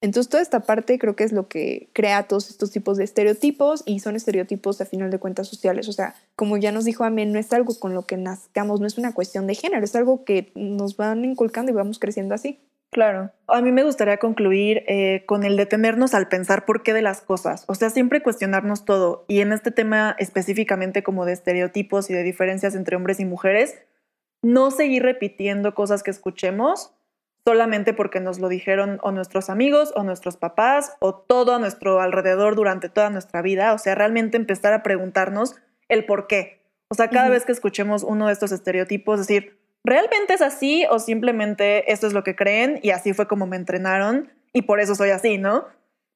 Entonces toda esta parte creo que es lo que crea todos estos tipos de estereotipos y son estereotipos a final de cuentas sociales. O sea, como ya nos dijo Amén, no es algo con lo que nazcamos, no es una cuestión de género, es algo que nos van inculcando y vamos creciendo así. Claro. A mí me gustaría concluir eh, con el detenernos al pensar por qué de las cosas. O sea, siempre cuestionarnos todo. Y en este tema específicamente como de estereotipos y de diferencias entre hombres y mujeres, no seguir repitiendo cosas que escuchemos solamente porque nos lo dijeron o nuestros amigos o nuestros papás o todo a nuestro alrededor durante toda nuestra vida. O sea, realmente empezar a preguntarnos el por qué. O sea, cada vez que escuchemos uno de estos estereotipos, decir, ¿realmente es así o simplemente esto es lo que creen y así fue como me entrenaron y por eso soy así, ¿no?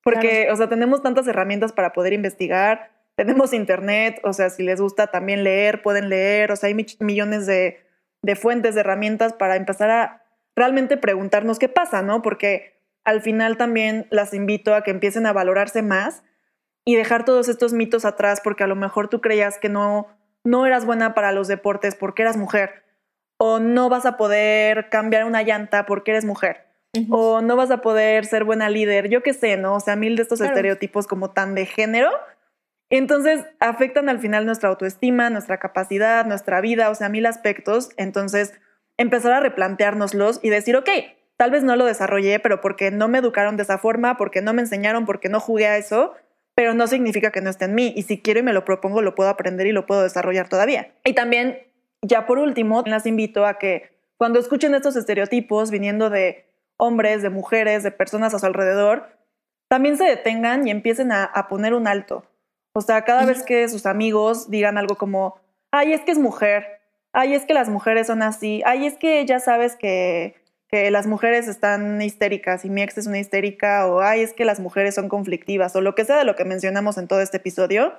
Porque, o sea, tenemos tantas herramientas para poder investigar, tenemos internet, o sea, si les gusta también leer, pueden leer, o sea, hay millones de, de fuentes, de herramientas para empezar a realmente preguntarnos qué pasa, ¿no? Porque al final también las invito a que empiecen a valorarse más y dejar todos estos mitos atrás porque a lo mejor tú creías que no, no eras buena para los deportes porque eras mujer o no vas a poder cambiar una llanta porque eres mujer, o no vas a poder ser buena líder, yo qué sé, ¿no? O sea, mil de estos estereotipos como tan de género. Entonces, afectan al final nuestra autoestima, nuestra capacidad, nuestra vida, o sea, mil aspectos. Entonces, empezar a replanteárnoslos y decir, ok, tal vez no lo desarrollé, pero porque no me educaron de esa forma, porque no me enseñaron, porque no jugué a eso, pero no significa que no esté en mí. Y si quiero y me lo propongo, lo puedo aprender y lo puedo desarrollar todavía. Y también ya por último, las invito a que cuando escuchen estos estereotipos viniendo de hombres, de mujeres, de personas a su alrededor, también se detengan y empiecen a, poner un alto. O sea, cada vez que sus amigos digan algo como, ay, es que es mujer, ay, es que las mujeres son así, ay, es que ya sabes que, que las mujeres están histéricas y mi ex es una histérica, o ay, es que las mujeres son conflictivas, o lo que sea de lo que mencionamos en todo este episodio,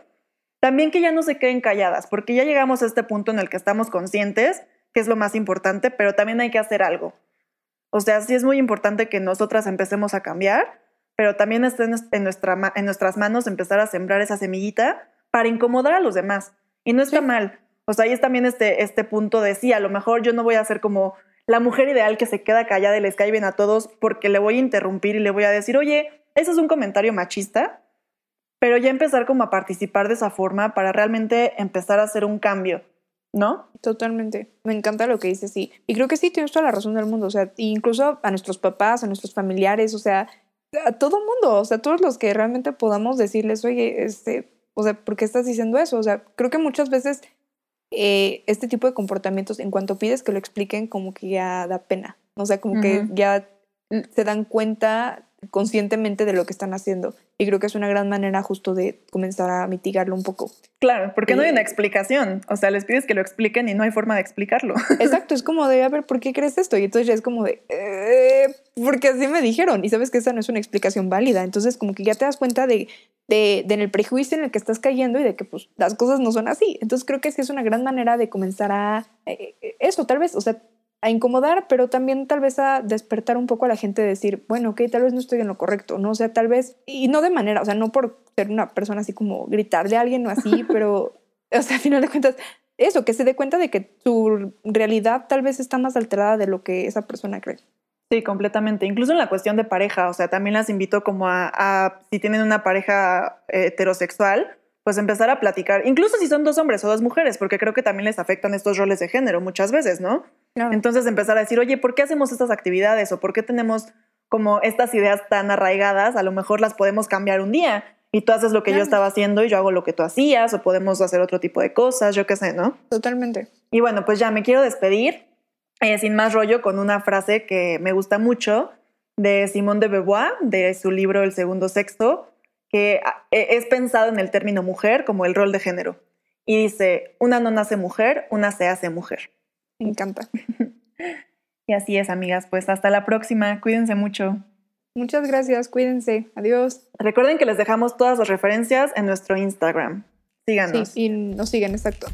también que ya no se queden calladas, porque ya llegamos a este punto en el que estamos conscientes, que es lo más importante, pero también hay que hacer algo. O sea, sí es muy importante que nosotras empecemos a cambiar, pero también está en, nuestra, en nuestras manos empezar a sembrar esa semillita para incomodar a los demás. Y no está mal. O sea, ahí es también este, este punto de sí, a lo mejor yo no voy a ser como la mujer ideal que se queda callada y les cae bien a todos porque le voy a interrumpir y le voy a decir, oye, eso es un comentario machista, pero ya empezar como a participar de esa forma para realmente empezar a hacer un cambio, ¿no? Totalmente. Me encanta lo que dices, sí. Y creo que sí, tienes toda la razón del mundo, o sea, incluso a nuestros papás, a nuestros familiares, o sea, a todo mundo, o sea, todos los que realmente podamos decirles, oye, este, o sea, ¿por qué estás diciendo eso? O sea, creo que muchas veces eh, este tipo de comportamientos, en cuanto pides que lo expliquen, como que ya da pena, o sea, como que ya se dan cuenta conscientemente de lo que están haciendo. Y creo que es una gran manera justo de comenzar a mitigarlo un poco. Claro, porque no hay una explicación. O sea, les pides que lo expliquen y no hay forma de explicarlo. Exacto, es como de, a ver, ¿por qué crees esto? Y entonces ya es como de, eh, porque así me dijeron. Y sabes que esa no es una explicación válida. Entonces como que ya te das cuenta de, de, de en el prejuicio en el que estás cayendo y de que pues las cosas no son así. Entonces creo que sí es una gran manera de comenzar a eh, eh, eso, tal vez, o sea, a incomodar, pero también tal vez a despertar un poco a la gente de decir, bueno, ok, tal vez no estoy en lo correcto, ¿no? O sea, tal vez, y no de manera, o sea, no por ser una persona así como gritarle a alguien o así, pero, o sea, a final de cuentas, eso, que se dé cuenta de que su realidad tal vez está más alterada de lo que esa persona cree. Sí, completamente. Incluso en la cuestión de pareja, o sea, también las invito como a, a si tienen una pareja heterosexual, pues empezar a platicar, incluso si son dos hombres o dos mujeres, porque creo que también les afectan estos roles de género muchas veces, ¿no? Entonces empezar a decir, oye, ¿por qué hacemos estas actividades o por qué tenemos como estas ideas tan arraigadas? A lo mejor las podemos cambiar un día y tú haces lo que yo estaba haciendo y yo hago lo que tú hacías o podemos hacer otro tipo de cosas, yo qué sé, ¿no? Totalmente. Y bueno, pues ya me quiero despedir eh, sin más rollo con una frase que me gusta mucho de Simone de Beauvoir, de su libro El Segundo Sexto, que e, es pensado en el término mujer como el rol de género. Y dice, una no nace mujer, una se hace mujer. Me encanta. y así es, amigas. Pues hasta la próxima. Cuídense mucho. Muchas gracias, cuídense. Adiós. Recuerden que les dejamos todas las referencias en nuestro Instagram. Síganos. Sí, y nos siguen, exacto.